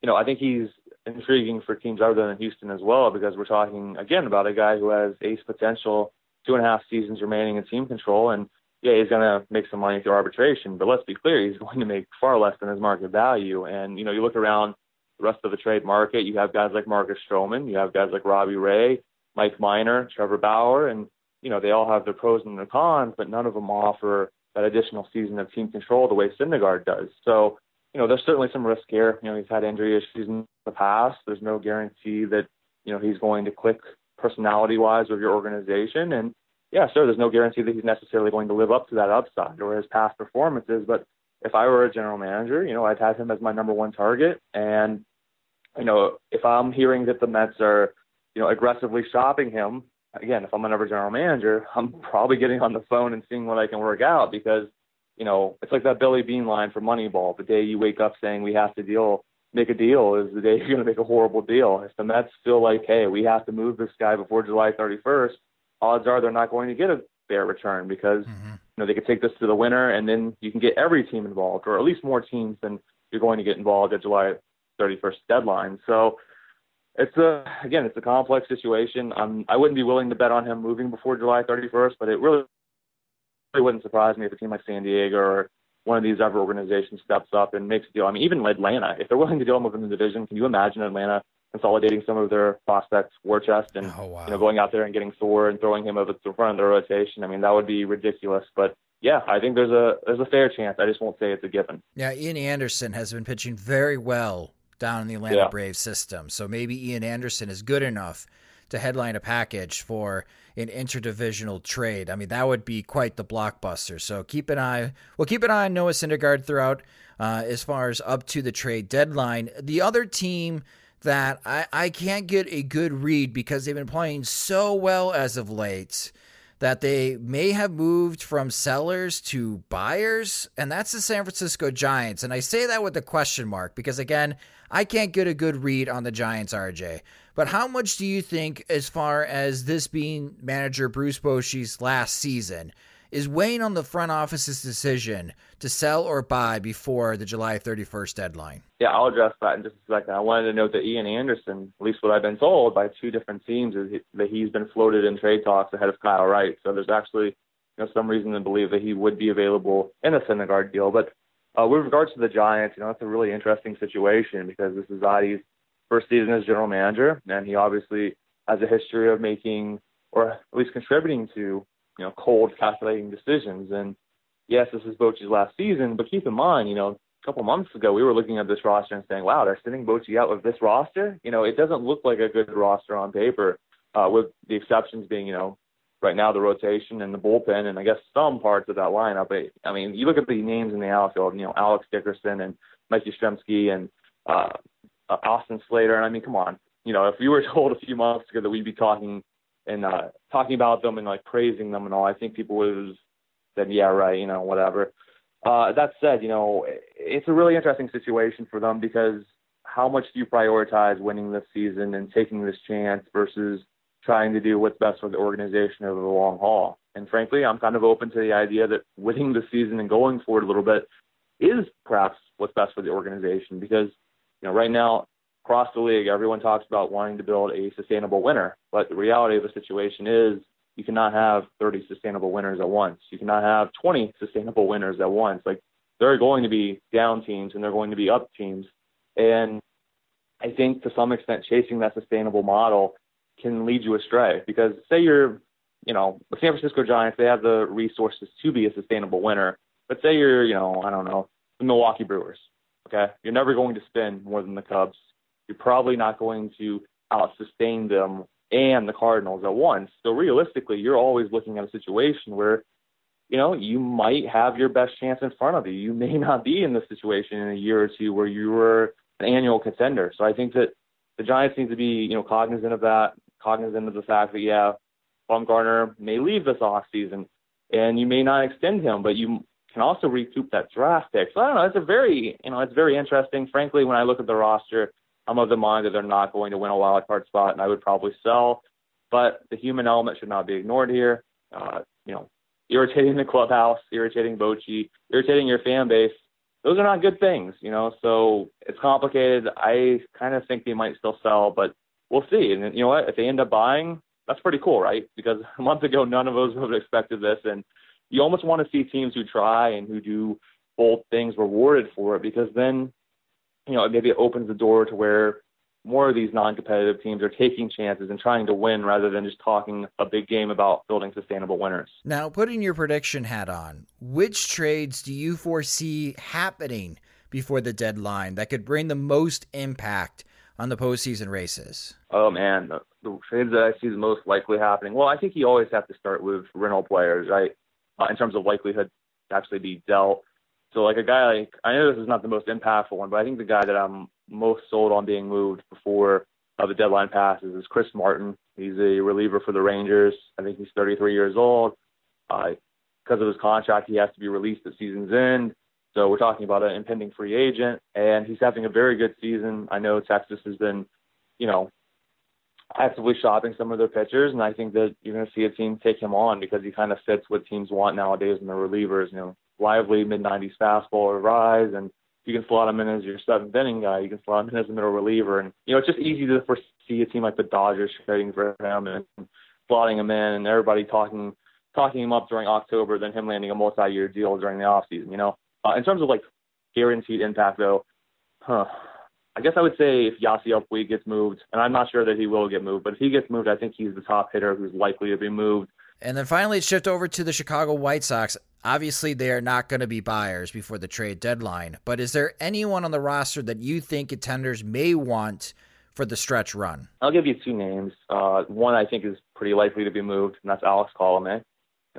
you know, I think he's intriguing for teams other than Houston as well because we're talking again about a guy who has ace potential, two and a half seasons remaining in team control, and yeah, he's going to make some money through arbitration. But let's be clear, he's going to make far less than his market value. And you know, you look around the rest of the trade market. You have guys like Marcus Stroman, you have guys like Robbie Ray, Mike Minor, Trevor Bauer, and you know they all have their pros and their cons, but none of them offer that additional season of team control the way Syndergaard does. So you know there's certainly some risk here. You know he's had injury issues in the past. There's no guarantee that you know he's going to click personality wise with your organization and yeah, sure, there's no guarantee that he's necessarily going to live up to that upside or his past performances, but if I were a general manager, you know, I'd have him as my number one target. And, you know, if I'm hearing that the Mets are, you know, aggressively shopping him, again, if I'm another general manager, I'm probably getting on the phone and seeing what I can work out because, you know, it's like that Billy Beane line for Moneyball. The day you wake up saying we have to deal, make a deal is the day you're going to make a horrible deal. If the Mets feel like, hey, we have to move this guy before July 31st, odds are they're not going to get a fair return because mm-hmm. you know they could take this to the winner and then you can get every team involved or at least more teams than you're going to get involved at July 31st deadline. So it's a again it's a complex situation. Um, I wouldn't be willing to bet on him moving before July 31st, but it really really wouldn't surprise me if a team like San Diego or one of these other organizations steps up and makes a deal. I mean, even Atlanta, if they're willing to deal him within the division, can you imagine Atlanta consolidating some of their prospects war chest and oh, wow. you know going out there and getting Thor and throwing him over the front of the rotation. I mean that would be ridiculous, but yeah, I think there's a there's a fair chance. I just won't say it's a given. Yeah, Ian Anderson has been pitching very well down in the Atlanta yeah. Braves system, so maybe Ian Anderson is good enough to headline a package for an interdivisional trade. I mean, that would be quite the blockbuster. So keep an eye. We'll keep an eye on Noah Syndergaard throughout uh, as far as up to the trade deadline. The other team that I, I can't get a good read because they've been playing so well as of late that they may have moved from sellers to buyers, and that's the San Francisco Giants. And I say that with a question mark because, again, I can't get a good read on the Giants, RJ. But how much do you think, as far as this being manager Bruce Bochy's last season, is weighing on the front office's decision to sell or buy before the July 31st deadline? Yeah, I'll address that in just a second. I wanted to note that Ian Anderson, at least what I've been told by two different teams, is that he's been floated in trade talks ahead of Kyle Wright. So there's actually you know some reason to believe that he would be available in a Syndergaard deal. But uh, with regards to the Giants, you know, it's a really interesting situation because this is Zaidi's first season as general manager, and he obviously has a history of making or at least contributing to you know, cold calculating decisions. And yes, this is Bochy's last season, but keep in mind, you know, a couple months ago we were looking at this roster and saying, wow, they're sending Bochy out with this roster. You know, it doesn't look like a good roster on paper, uh, with the exceptions being, you know, right now the rotation and the bullpen and I guess some parts of that lineup. But, I mean, you look at the names in the outfield, you know, Alex Dickerson and Mike Yastrzemski and uh, uh, Austin Slater. And I mean, come on, you know, if you were told a few months ago that we'd be talking and uh, talking about them and like praising them and all, I think people would have said, yeah, right, you know, whatever. Uh, that said, you know, it's a really interesting situation for them because how much do you prioritize winning this season and taking this chance versus trying to do what's best for the organization over the long haul? And frankly, I'm kind of open to the idea that winning the season and going forward a little bit is perhaps what's best for the organization because, you know, right now across the league, everyone talks about wanting to build a sustainable winner. But the reality of the situation is you cannot have 30 sustainable winners at once. You cannot have 20 sustainable winners at once. Like there are going to be down teams and they're going to be up teams. And I think to some extent, chasing that sustainable model can lead you astray because say you're, you know, the San Francisco Giants, they have the resources to be a sustainable winner. But say you're, you know, I don't know, the Milwaukee Brewers. Okay. You're never going to spend more than the Cubs you're probably not going to out sustain them and the Cardinals at once. So realistically, you're always looking at a situation where, you know, you might have your best chance in front of you. You may not be in the situation in a year or two where you were an annual contender. So I think that the Giants need to be, you know, cognizant of that, cognizant of the fact that yeah, Bumgarner may leave this off season and you may not extend him, but you can also recoup that draft pick. So I don't know. It's a very, you know, it's very interesting. Frankly, when I look at the roster, I'm of the mind that they're not going to win a wild card spot, and I would probably sell. But the human element should not be ignored here. Uh, you know, irritating the clubhouse, irritating Bochy, irritating your fan base. Those are not good things, you know. So it's complicated. I kind of think they might still sell, but we'll see. And you know what? If they end up buying, that's pretty cool, right? Because a month ago, none of us would have expected this, and you almost want to see teams who try and who do bold things rewarded for it, because then you know, maybe it opens the door to where more of these non-competitive teams are taking chances and trying to win rather than just talking a big game about building sustainable winners. Now, putting your prediction hat on, which trades do you foresee happening before the deadline that could bring the most impact on the postseason races? Oh man, the, the trades that I see the most likely happening. Well, I think you always have to start with rental players, right? Uh, in terms of likelihood to actually be dealt. So like a guy like I know this is not the most impactful one, but I think the guy that I'm most sold on being moved before uh, the deadline passes is Chris Martin. He's a reliever for the Rangers. I think he's 33 years old. Uh, because of his contract, he has to be released at season's end. So we're talking about an impending free agent, and he's having a very good season. I know Texas has been, you know, actively shopping some of their pitchers, and I think that you're going to see a team take him on because he kind of fits what teams want nowadays in the relievers. You know, lively mid 90s fastball or rise, and you can slot him in as your seventh inning guy. You can slot him in as a middle reliever, and you know it's just easy to foresee a team like the Dodgers trading for him and slotting him in, and everybody talking talking him up during October, then him landing a multi-year deal during the off season. You know, uh, in terms of like guaranteed impact though, huh. I guess I would say if Yasiel Puig gets moved, and I'm not sure that he will get moved, but if he gets moved, I think he's the top hitter who's likely to be moved. And then finally, shift over to the Chicago White Sox. Obviously, they are not going to be buyers before the trade deadline, but is there anyone on the roster that you think contenders may want for the stretch run? I'll give you two names. Uh, one I think is pretty likely to be moved, and that's Alex Colome.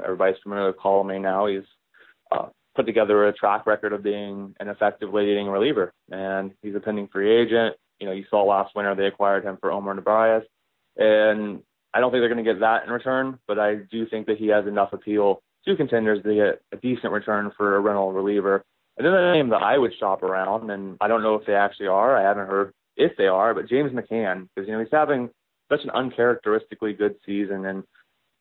Everybody's familiar with Colome now. He's uh, put together a track record of being an effective leading reliever, and he's a pending free agent. You know, you saw last winter they acquired him for Omar Narvaez, and I don't think they're going to get that in return, but I do think that he has enough appeal to contenders to get a decent return for a rental reliever. The name that I would shop around, and I don't know if they actually are. I haven't heard if they are, but James McCann, because you know he's having such an uncharacteristically good season, and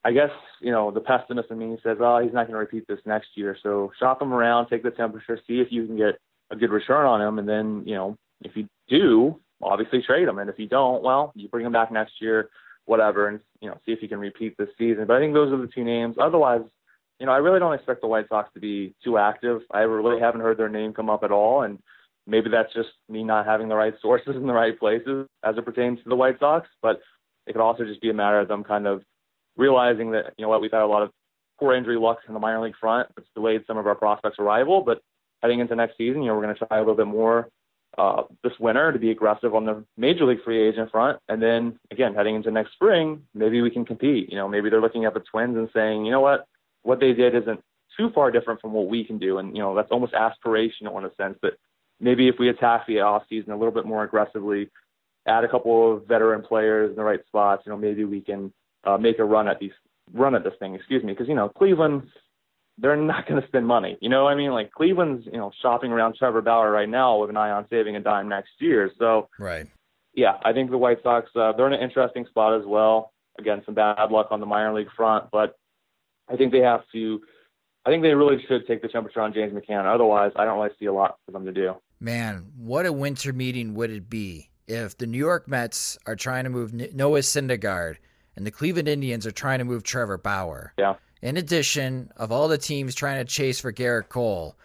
I guess, you know, the pessimist in me says, oh, he's not going to repeat this next year. So shop him around, take the temperature, see if you can get a good return on him. And then, you know, if you do, obviously trade him. And if you don't, well, you bring him back next year, whatever, and, you know, see if he can repeat this season. But I think those are the two names. Otherwise, you know, I really don't expect the White Sox to be too active. I really haven't heard their name come up at all. And maybe that's just me not having the right sources in the right places as it pertains to the White Sox. But it could also just be a matter of them kind of realizing that, you know what, we've had a lot of poor injury luck in the minor league front. It's delayed some of our prospects' arrival, but heading into next season, you know, we're going to try a little bit more uh, this winter to be aggressive on the major league free agent front. And then again, heading into next spring, maybe we can compete. You know, maybe they're looking at the Twins and saying, you know what, what they did isn't too far different from what we can do. And, you know, that's almost aspirational in a sense But maybe if we attack the off season a little bit more aggressively, add a couple of veteran players in the right spots, you know, maybe we can uh, make a run at these run at this thing. Excuse me, because you know Cleveland, they're not going to spend money. You know, what I mean, like Cleveland's you know shopping around Trevor Bauer right now with an eye on saving a dime next year. So right, yeah, I think the White Sox uh, they're in an interesting spot as well. Again, some bad luck on the minor league front, but I think they have to. I think they really should take the temperature on James McCann. Otherwise, I don't really see a lot for them to do. Man, what a winter meeting would it be if the New York Mets are trying to move Noah Syndergaard and the Cleveland Indians are trying to move Trevor Bauer. Yeah. In addition of all the teams trying to chase for Gerrit Cole,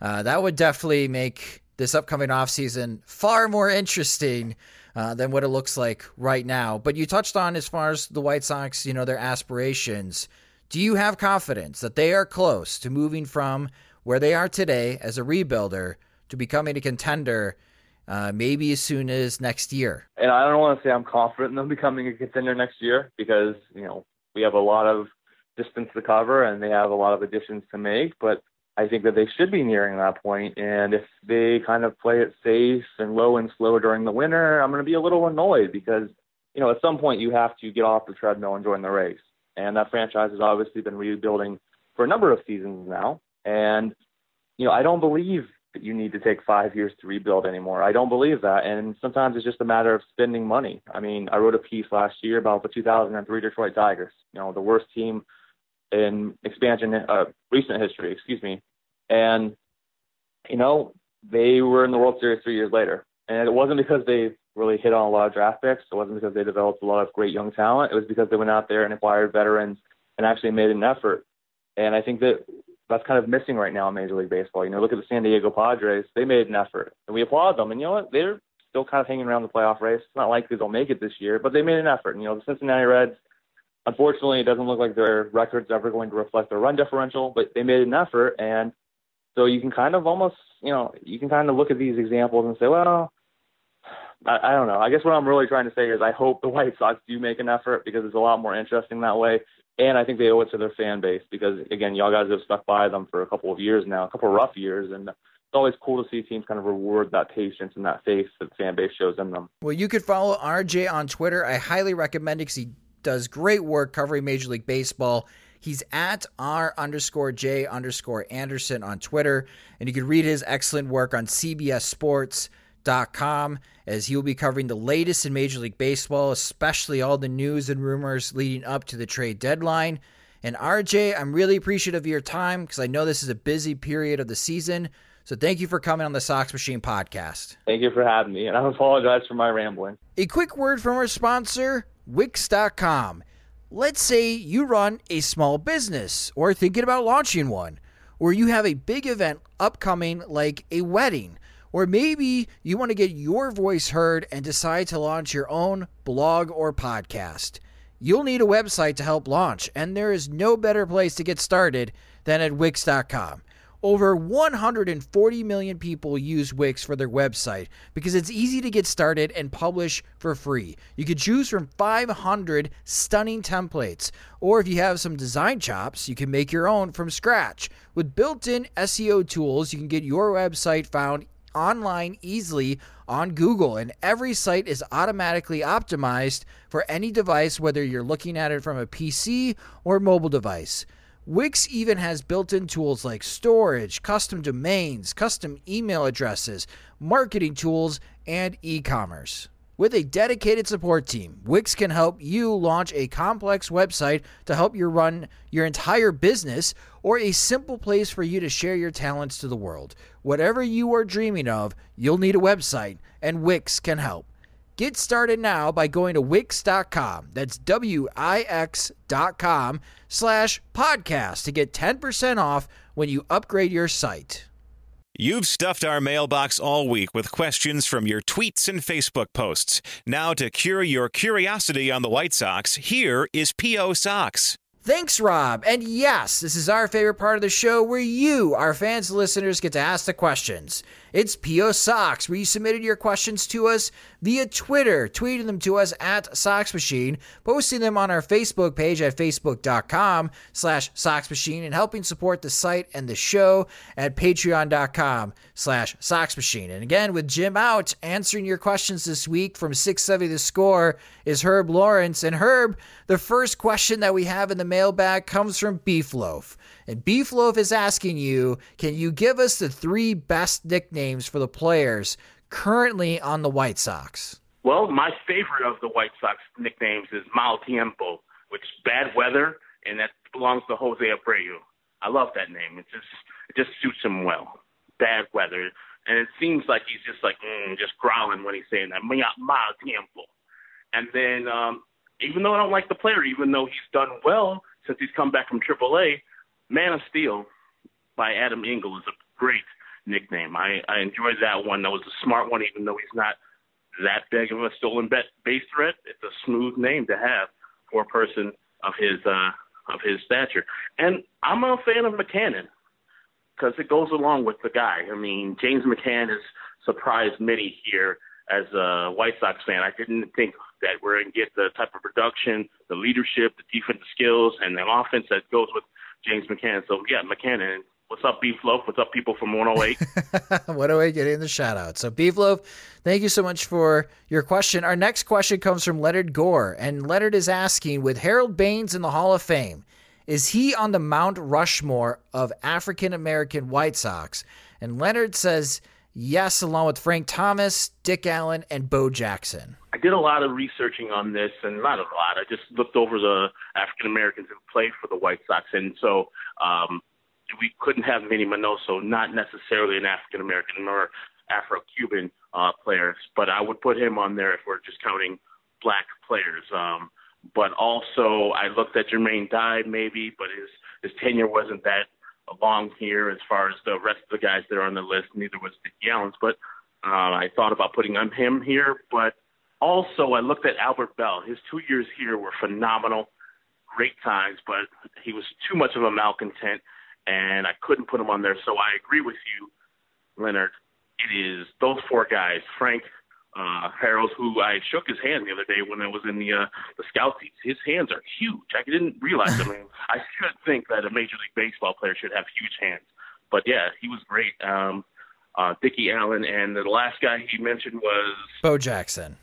uh, that would definitely make this upcoming offseason far more interesting uh, than what it looks like right now. But you touched on as far as the White Sox, you know, their aspirations. Do you have confidence that they are close to moving from where they are today as a rebuilder to becoming a contender uh, maybe as soon as next year. And I don't want to say I'm confident in them becoming a contender next year because you know we have a lot of distance to cover and they have a lot of additions to make, but I think that they should be nearing that point. And if they kind of play it safe and low and slow during the winter, I'm going to be a little annoyed because you know at some point you have to get off the treadmill and join the race. And that franchise has obviously been rebuilding for a number of seasons now. And you know I don't believe that you need to take five years to rebuild anymore. I don't believe that. And sometimes it's just a matter of spending money. I mean, I wrote a piece last year about the 2003 Detroit Tigers, you know, the worst team in expansion, uh, recent history, excuse me. And, you know, they were in the World Series three years later. And it wasn't because they really hit on a lot of draft picks. It wasn't because they developed a lot of great young talent. It was because they went out there and acquired veterans and actually made an effort. And I think that that's kind of missing right now in Major League Baseball. You know, look at the San Diego Padres; they made an effort, and we applaud them. And you know what? They're still kind of hanging around the playoff race. It's not likely they'll make it this year, but they made an effort. And, you know, the Cincinnati Reds, unfortunately, it doesn't look like their record's ever going to reflect their run differential, but they made an effort, and so you can kind of almost, you know, you can kind of look at these examples and say, well, I, I don't know. I guess what I'm really trying to say is I hope the White Sox do make an effort because it's a lot more interesting that way. And I think they owe it to their fan base because, again, y'all guys have stuck by them for a couple of years now, a couple of rough years. And it's always cool to see teams kind of reward that patience and that faith that the fan base shows in them. Well, you could follow RJ on Twitter. I highly recommend it because he does great work covering Major League Baseball. He's at R underscore J underscore Anderson on Twitter. And you can read his excellent work on CBS Sports com as he will be covering the latest in Major League Baseball, especially all the news and rumors leading up to the trade deadline. And RJ, I'm really appreciative of your time because I know this is a busy period of the season. So thank you for coming on the Sox Machine podcast. Thank you for having me, and I apologize for my rambling. A quick word from our sponsor, Wix.com. Let's say you run a small business or thinking about launching one, or you have a big event upcoming like a wedding or maybe you want to get your voice heard and decide to launch your own blog or podcast. You'll need a website to help launch, and there is no better place to get started than at Wix.com. Over 140 million people use Wix for their website because it's easy to get started and publish for free. You can choose from 500 stunning templates, or if you have some design chops, you can make your own from scratch. With built in SEO tools, you can get your website found online easily on Google, and every site is automatically optimized for any device, whether you're looking at it from a PC or mobile device. Wix even has built in tools like storage, custom domains, custom email addresses, marketing tools, and e commerce. With a dedicated support team, Wix can help you launch a complex website to help you run your entire business or a simple place for you to share your talents to the world. Whatever you are dreaming of, you'll need a website, and Wix can help. Get started now by going to Wix.com. That's W-I-X.com slash podcast to get 10% off when you upgrade your site. You've stuffed our mailbox all week with questions from your tweets and Facebook posts. Now, to cure your curiosity on the White Sox, here is P.O. Sox. Thanks, Rob. And yes, this is our favorite part of the show where you, our fans and listeners, get to ask the questions. It's PO Sox. you submitted your questions to us via Twitter, tweeting them to us at Sox Machine, posting them on our Facebook page at facebook.com slash Sox Machine, and helping support the site and the show at patreon.com slash Sox Machine. And again, with Jim out, answering your questions this week from 670 The Score is Herb Lawrence. And Herb, the first question that we have in the mailbag comes from Beef Loaf. And Beefloaf is asking you, can you give us the three best nicknames for the players currently on the White Sox? Well, my favorite of the White Sox nicknames is Mal Tiempo, which is bad weather, and that belongs to Jose Abreu. I love that name. It just it just suits him well. Bad weather, and it seems like he's just like mm, just growling when he's saying that Mal Tiempo. And then, um, even though I don't like the player, even though he's done well since he's come back from AAA, Man of Steel by Adam Engel is a great nickname. I, I enjoyed that one. That was a smart one, even though he's not that big of a stolen bet base threat. It's a smooth name to have for a person of his uh, of his stature. And I'm a fan of McCannon because it goes along with the guy. I mean, James McCann has surprised many here as a White Sox fan. I didn't think that we're going to get the type of production, the leadership, the defensive skills, and the offense that goes with James McCann. So yeah, McCann. What's up, Beef Loaf? What's up, people from 108? 108 getting the shout out. So, Beef Loaf, thank you so much for your question. Our next question comes from Leonard Gore, and Leonard is asking With Harold Baines in the Hall of Fame, is he on the Mount Rushmore of African American White Sox? And Leonard says yes, along with Frank Thomas, Dick Allen, and Bo Jackson. Did a lot of researching on this, and not a lot. I just looked over the African Americans who played for the White Sox, and so um, we couldn't have Minnie Minoso, not necessarily an African American or Afro Cuban uh, players, but I would put him on there if we're just counting black players. Um, but also, I looked at Jermaine Dye maybe, but his his tenure wasn't that along here as far as the rest of the guys that are on the list. Neither was Dickie Allen's, but uh, I thought about putting him here. But also, I looked at Albert Belle. His two years here were phenomenal, great times, but he was too much of a malcontent, and I couldn't put him on there. So I agree with you, Leonard. It is those four guys, Frank uh, Harold, who I shook his hand the other day when I was in the uh, the scout seats. His hands are huge. I didn't realize. I mean, I should think that a major league baseball player should have huge hands. But yeah, he was great. Um, uh, Dickie Allen, and the last guy he mentioned was Bo Jackson.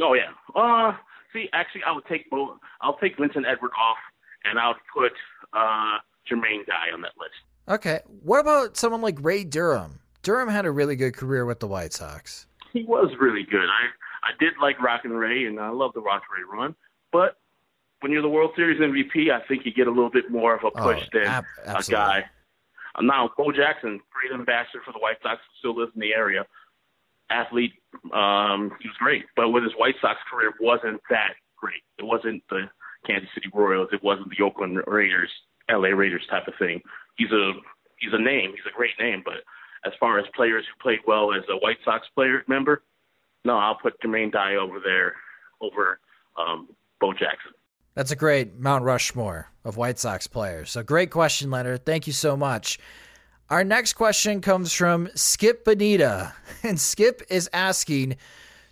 Oh yeah. Uh, see, actually, I would take Bo. I'll take Vincent Edward off, and I'll put uh, Jermaine Dye on that list. Okay. What about someone like Ray Durham? Durham had a really good career with the White Sox he was really good. I I did like Rock and Ray, and I love the Rock Ray run. But when you're the World Series MVP, I think you get a little bit more of a push oh, than ab- a guy. Now, Bo Jackson, great ambassador for the White Sox, still lives in the area. Athlete, um, he was great, but with his White Sox career, wasn't that great. It wasn't the Kansas City Royals. It wasn't the Oakland Raiders, L.A. Raiders type of thing. He's a he's a name. He's a great name, but as far as players who played well as a White Sox player member, no, I'll put Jermaine Dye over there over um, Bo Jackson. That's a great Mount Rushmore of White Sox players. So great question, Leonard. Thank you so much. Our next question comes from Skip Bonita, and Skip is asking,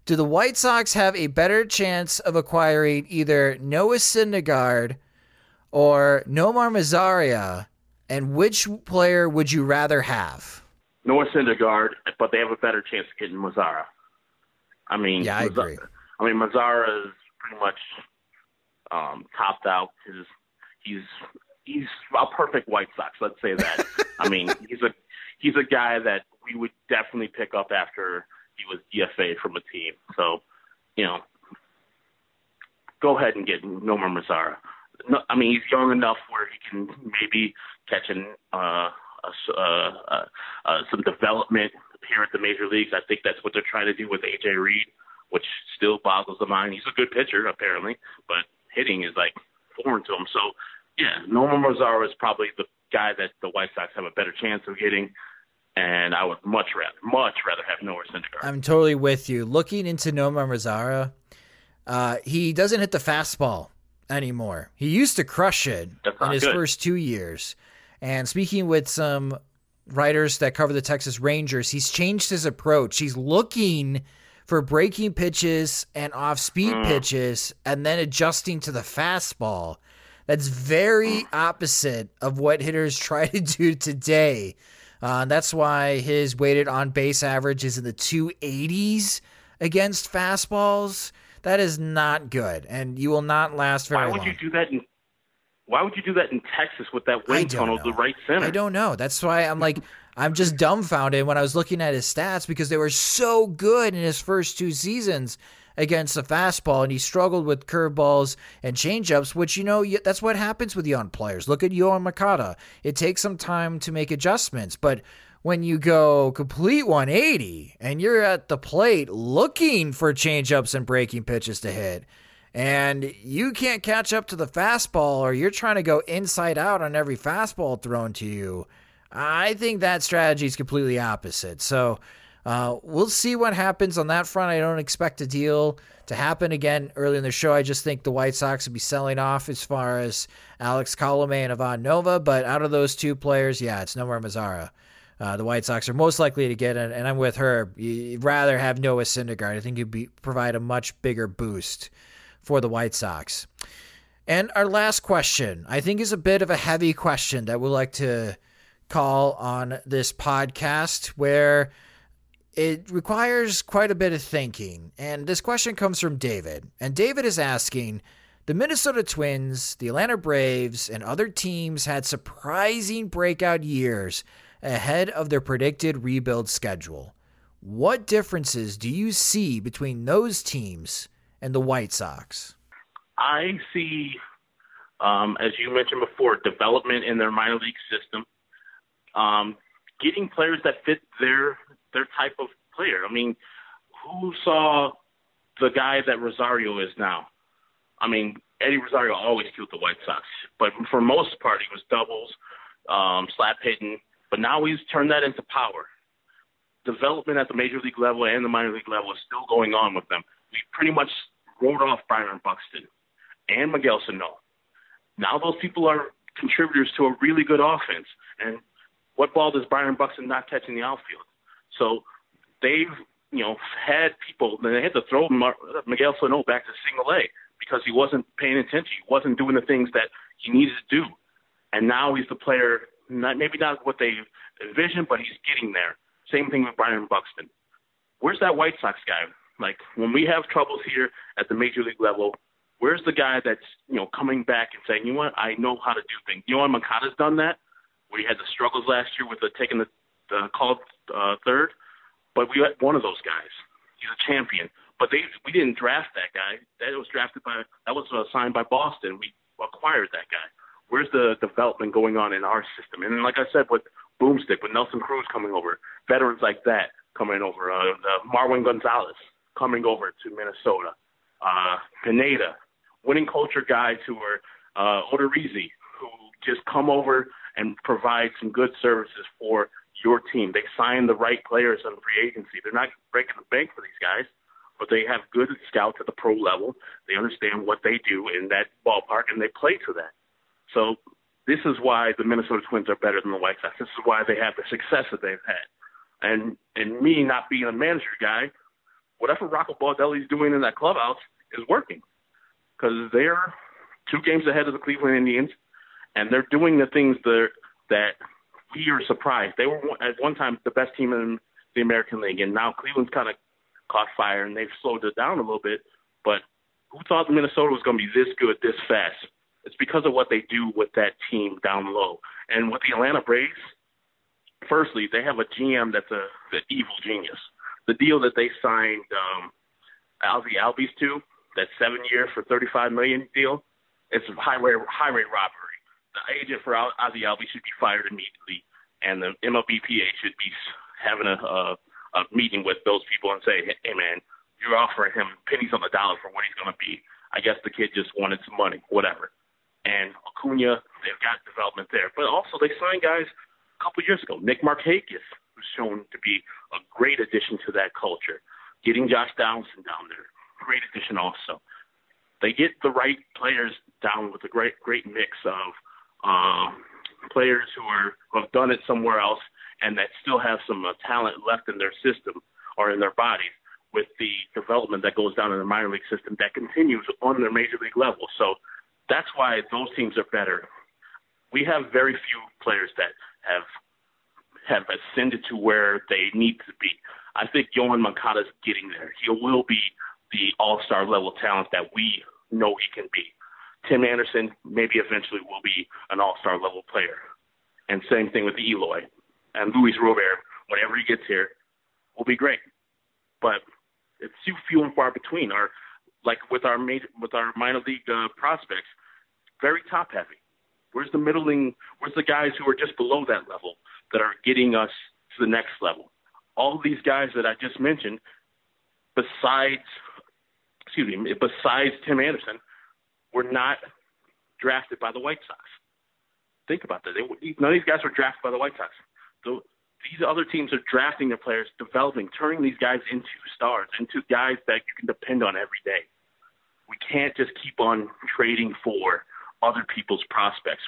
do the White Sox have a better chance of acquiring either Noah Syndergaard or Nomar Mazara, and which player would you rather have? Noah Syndergaard, but they have a better chance of getting Mazara. I mean, yeah, I Mazara, agree. I mean, Mazara is pretty much um, topped out. His he's he's a perfect White Sox. Let's say that. I mean, he's a he's a guy that we would definitely pick up after he was DFA from a team. So, you know, go ahead and get Nomar Mazara. No, I mean, he's young enough where he can maybe catch an uh, uh, uh, uh, some development here at the major leagues. I think that's what they're trying to do with AJ Reed, which still boggles the mind. He's a good pitcher apparently, but hitting is like foreign to him. So yeah, Nomar Mazara is probably the guy that the White Sox have a better chance of getting. And I would much rather, much rather have Noah Syndergaard. I'm totally with you. Looking into Nomar Mazara, uh, he doesn't hit the fastball anymore. He used to crush it in his good. first two years. And speaking with some writers that cover the Texas Rangers, he's changed his approach. He's looking for breaking pitches and off speed mm. pitches and then adjusting to the fastball. That's very opposite of what hitters try to do today. Uh, that's why his weighted on base average is in the 280s against fastballs. That is not good, and you will not last very long. Why would you do that in why would you do that in Texas with that wind tunnel to the right center? I don't know. That's why I'm like, I'm just dumbfounded when I was looking at his stats because they were so good in his first two seasons against the fastball, and he struggled with curveballs and changeups, which, you know, that's what happens with young players. Look at Yoan Moncada. It takes some time to make adjustments, but when you go complete 180 and you're at the plate looking for changeups and breaking pitches to hit, and you can't catch up to the fastball or you're trying to go inside out on every fastball thrown to you, I think that strategy is completely opposite. So uh, we'll see what happens on that front. I don't expect a deal to happen again early in the show. I just think the White Sox will be selling off as far as Alex Colome and Ivan Nova. But out of those two players, yeah, it's Nomar Mazara. Uh, the White Sox are most likely to get, it. and I'm with Herb. You'd rather have Noah Syndergaard. I think he'd be, provide a much bigger boost for the White Sox. And our last question, I think, is a bit of a heavy question that we'd like to call on this podcast where it requires quite a bit of thinking. And this question comes from David. And David is asking The Minnesota Twins, the Atlanta Braves, and other teams had surprising breakout years ahead of their predicted rebuild schedule. What differences do you see between those teams and the White Sox? I see, um, as you mentioned before, development in their minor league system, um, getting players that fit their their type of player. I mean, who saw the guy that Rosario is now? I mean, Eddie Rosario always killed the White Sox, but for most part, he was doubles, um, slap hitting, but now he's turned that into power. Development at the major league level and the minor league level is still going on with them. We pretty much wrote off Byron Buxton and Miguel Sano. Now those people are contributors to a really good offense. And what ball does Byron Buxton not catch in the outfield? So they've, you know, had people, they had to throw Miguel Sano back to single A because he wasn't paying attention. He wasn't doing the things that he needed to do. And now he's the player, not, maybe not what they envisioned, but he's getting there. Same thing with Byron Buxton. Where's that White Sox guy? Like when we have troubles here at the major league level, where's the guy that's you know coming back and saying, you know what, I know how to do things. You know, what, Moncada's done that. We had the struggles last year with the taking the, the call uh, third, but we had one of those guys. He's a champion. But they we didn't draft that guy. That was drafted by that was uh, signed by Boston. We acquired that guy. Where's the development going on in our system? And like I said, with Boomstick, with Nelson Cruz coming over, veterans like that coming over, uh, uh, Marwin Gonzalez coming over to Minnesota, uh, Pineda, winning culture guys who are uh, Odorizzi, who just come over and provide some good services for your team. They sign the right players on free agency. They're not breaking the bank for these guys, but they have good scouts at the pro level. They understand what they do in that ballpark, and they play to that. So this is why the Minnesota Twins are better than the White Sox. This is why they have the success that they've had. And and me not being a manager guy, whatever Rocco Baldelli's doing in that clubhouse is working because they're two games ahead of the Cleveland Indians, and they're doing the things that that we are surprised. They were at one time the best team in the American League, and now Cleveland's kind of caught fire and they've slowed it down a little bit. But who thought Minnesota was going to be this good this fast? It's because of what they do with that team down low. And with the Atlanta Braves, firstly, they have a GM that's a an evil genius. The deal that they signed um, Ozzie Albies to, that seven year for 35 million deal, it's a highway highway robbery. The agent for Ozzie Albies should be fired immediately, and the MLBPA should be having a, a a meeting with those people and say, hey man, you're offering him pennies on the dollar for what he's going to be. I guess the kid just wanted some money, whatever. And Acuna, they've got development there, but also they signed guys a couple years ago. Nick Markakis, who's shown to be a great addition to that culture. Getting Josh Donaldson down there, great addition also they get the right players down with a great great mix of um, players who are who have done it somewhere else and that still have some uh, talent left in their system or in their bodies with the development that goes down in the minor league system that continues on their major league level. So that's why those teams are better. We have very few players that have have ascended to where they need to be. I think Moncada is getting there. He will be the all-star level talent that we know he can be. Tim Anderson maybe eventually will be an all-star level player. And same thing with Eloy and Luis Robert. Whenever he gets here, will be great. But it's too few and far between. Our like with our major, with our minor league uh, prospects, very top heavy. Where's the middling? Where's the guys who are just below that level that are getting us to the next level? All these guys that I just mentioned, besides excuse me, besides Tim Anderson, were not drafted by the White Sox. Think about that. They, none of these guys were drafted by the White Sox. So these other teams are drafting their players, developing, turning these guys into stars, into guys that you can depend on every day. We can't just keep on trading for other people's prospects.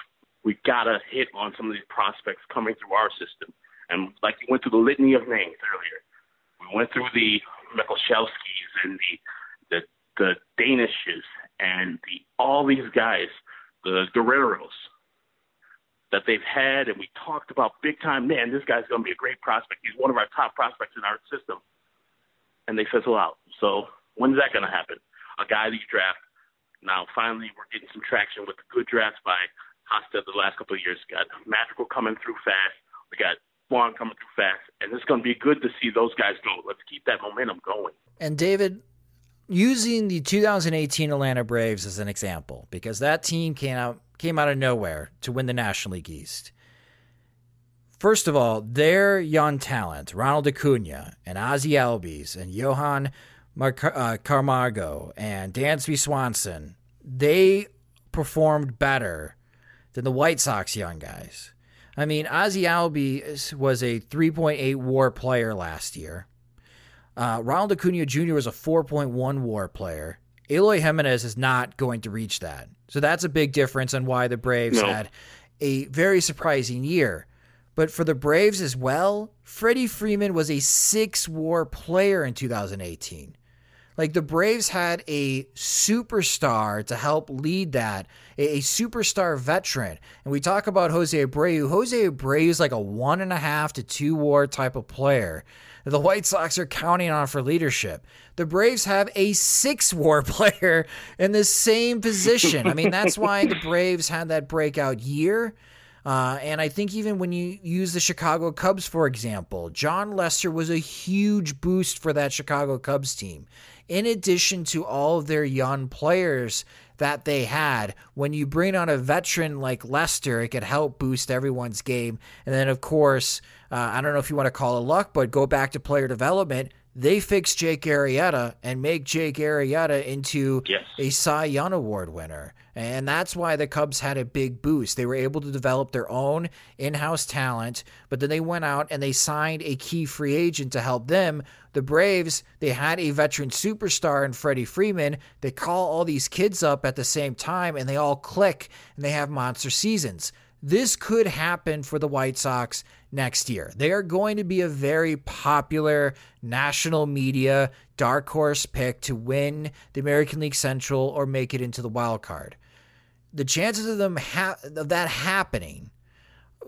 We've gotta hit on some of these prospects coming through our system. And like you went through the litany of names earlier, we went through the Michalczewskis and the the the Danishes and the all these guys, the Guerreros that they've had, and we talked about big time. Man, this guy's going to be a great prospect. He's one of our top prospects in our system, and they fizzle out. So when's that going to happen? A guy that you draft. Now, finally, we're getting some traction with the good drafts by Hosted the last couple of years. Got Madrigal coming through fast. We got Vaughn coming through fast, and it's going to be good to see those guys go. Let's keep that momentum going. And David, using the 2018 Atlanta Braves as an example, because that team came out came out of nowhere to win the National League East. First of all, their young talent, Ronald Acuna and Ozzie Albies and Johan Mar- uh, Camargo and Dansby Swanson, they performed better than the White Sox young guys. I mean, Ozzie Albies was a 3.8 war player last year. Uh, Ronald Acuna Jr. was a 4.1 war player. Eloy Jimenez is not going to reach that. So that's a big difference on why the Braves no. had a very surprising year. But for the Braves as well, Freddie Freeman was a six war player in 2018. Like the Braves had a superstar to help lead that, a, a, superstar veteran. And we talk about Jose Abreu. Jose Abreu is like a one and a half to two war type of player that the White Sox are counting on for leadership. The Braves have a six war player in the same position. I mean, that's why the Braves had that breakout year. Uh, and I think even when you use the Chicago Cubs, for example, Jon Lester was a huge boost for that Chicago Cubs team in addition to all of their young players that they had. When you bring on a veteran like Lester, it could help boost everyone's game. And then, of course, uh, I don't know if you want to call it luck, but go back to player development. They fix Jake Arrieta and make Jake Arrieta into yes. a Cy Young Award winner. And that's why the Cubs had a big boost. They were able to develop their own in house talent, but then they went out and they signed a key free agent to help them. The Braves, they had a veteran superstar in Freddie Freeman. They call all these kids up at the same time and they all click and they have monster seasons. This could happen for the White Sox next year. They are going to be a very popular national media dark horse pick to win the American League Central or make it into the wild card the chances of them ha- of that happening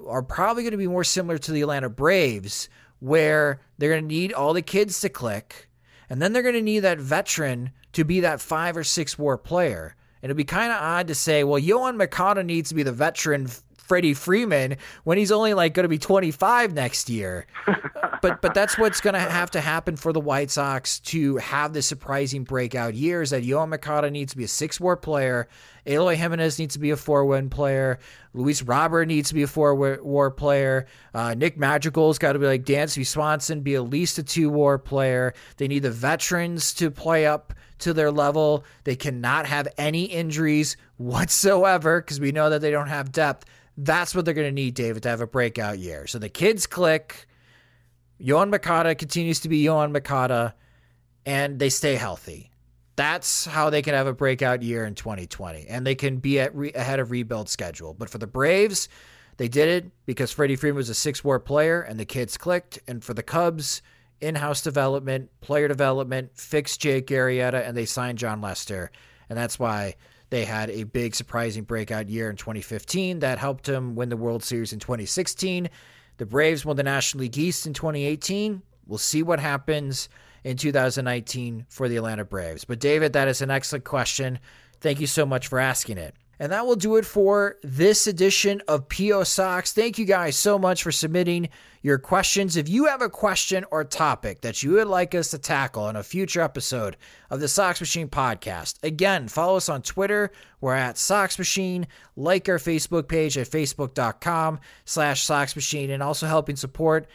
are probably going to be more similar to the Atlanta Braves, where they're going to need all the kids to click, and then they're going to need that veteran to be that five or six war player. And it'd be kind of odd to say, well, Yoan Moncada needs to be the veteran Freddie Freeman when he's only like going to be 25 next year. but but that's what's going to have to happen for the White Sox to have this surprising breakout year is that Yoan Moncada needs to be a six war player. Eloy Jimenez needs to be a four win player. Luis Robert needs to be a four war player. Uh, Nick Madrigal's got to be like Dansby Swanson, be at least a two war player. They need the veterans to play up to their level. They cannot have any injuries whatsoever because we know that they don't have depth. That's what they're going to need, David, to have a breakout year. So the kids click. Yoan Moncada continues to be Yoan Moncada, and they stay healthy. That's how they can have a breakout year in 2020, and they can be at re- ahead of rebuild schedule. But for the Braves, they did it because Freddie Freeman was a six-war player, and the kids clicked. And for the Cubs, in-house development, player development, fixed Jake Arrieta, and they signed Jon Lester, and that's why they had a big surprising breakout year in 2015 that helped them win the World Series in 2016. The Braves won the National League East in 2018. We'll see what happens in 2019 for the Atlanta Braves. But, David, that is an excellent question. Thank you so much for asking it. And that will do it for this edition of PO Sox. Thank you guys so much for submitting your questions. If you have a question or topic that you would like us to tackle in a future episode of the Sox Machine podcast, again, follow us on Twitter. We're at Sox Machine. Like our Facebook page at facebook.com slash Sox Machine and also helping support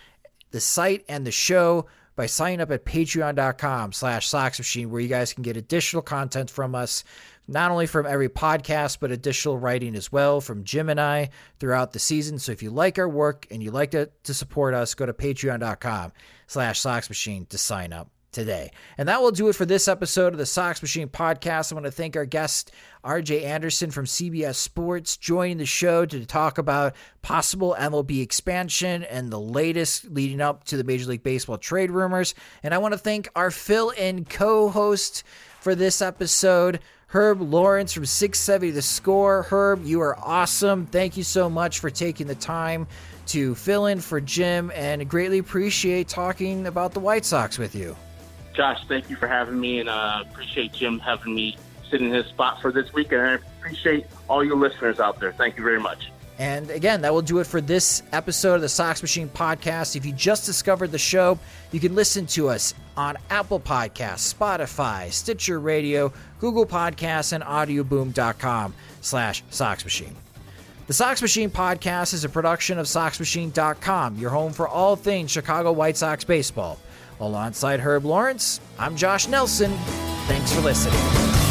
the site and the show by signing up at patreon.com slash Sox Machine, where you guys can get additional content from us not only from every podcast, but additional writing as well from Jim and I throughout the season. So if you like our work and you'd like to, to support us, go to patreon.com slash Sox Machine to sign up today. And that will do it for this episode of the Sox Machine podcast. I want to thank our guest, RJ Anderson from CBS Sports, joining the show to talk about possible MLB expansion and the latest leading up to the Major League Baseball trade rumors. And I want to thank our fill in co host for this episode. Herb Lawrence from 670 The Score. Herb, you are awesome. Thank you so much for taking the time to fill in for Jim and greatly appreciate talking about the White Sox with you. Josh, thank you for having me and uh, appreciate Jim having me sit in his spot for this week. And I appreciate all your listeners out there. Thank you very much. And again, that will do it for this episode of the Sox Machine podcast. If you just discovered the show, you can listen to us on Apple Podcasts, Spotify, Stitcher Radio, Google Podcasts, and audioboom.com slash Sox Machine. The Sox Machine podcast is a production of SoxMachine.com, your home for all things Chicago White Sox baseball. Alongside Herb Lawrence, I'm Josh Nelson. Thanks for listening.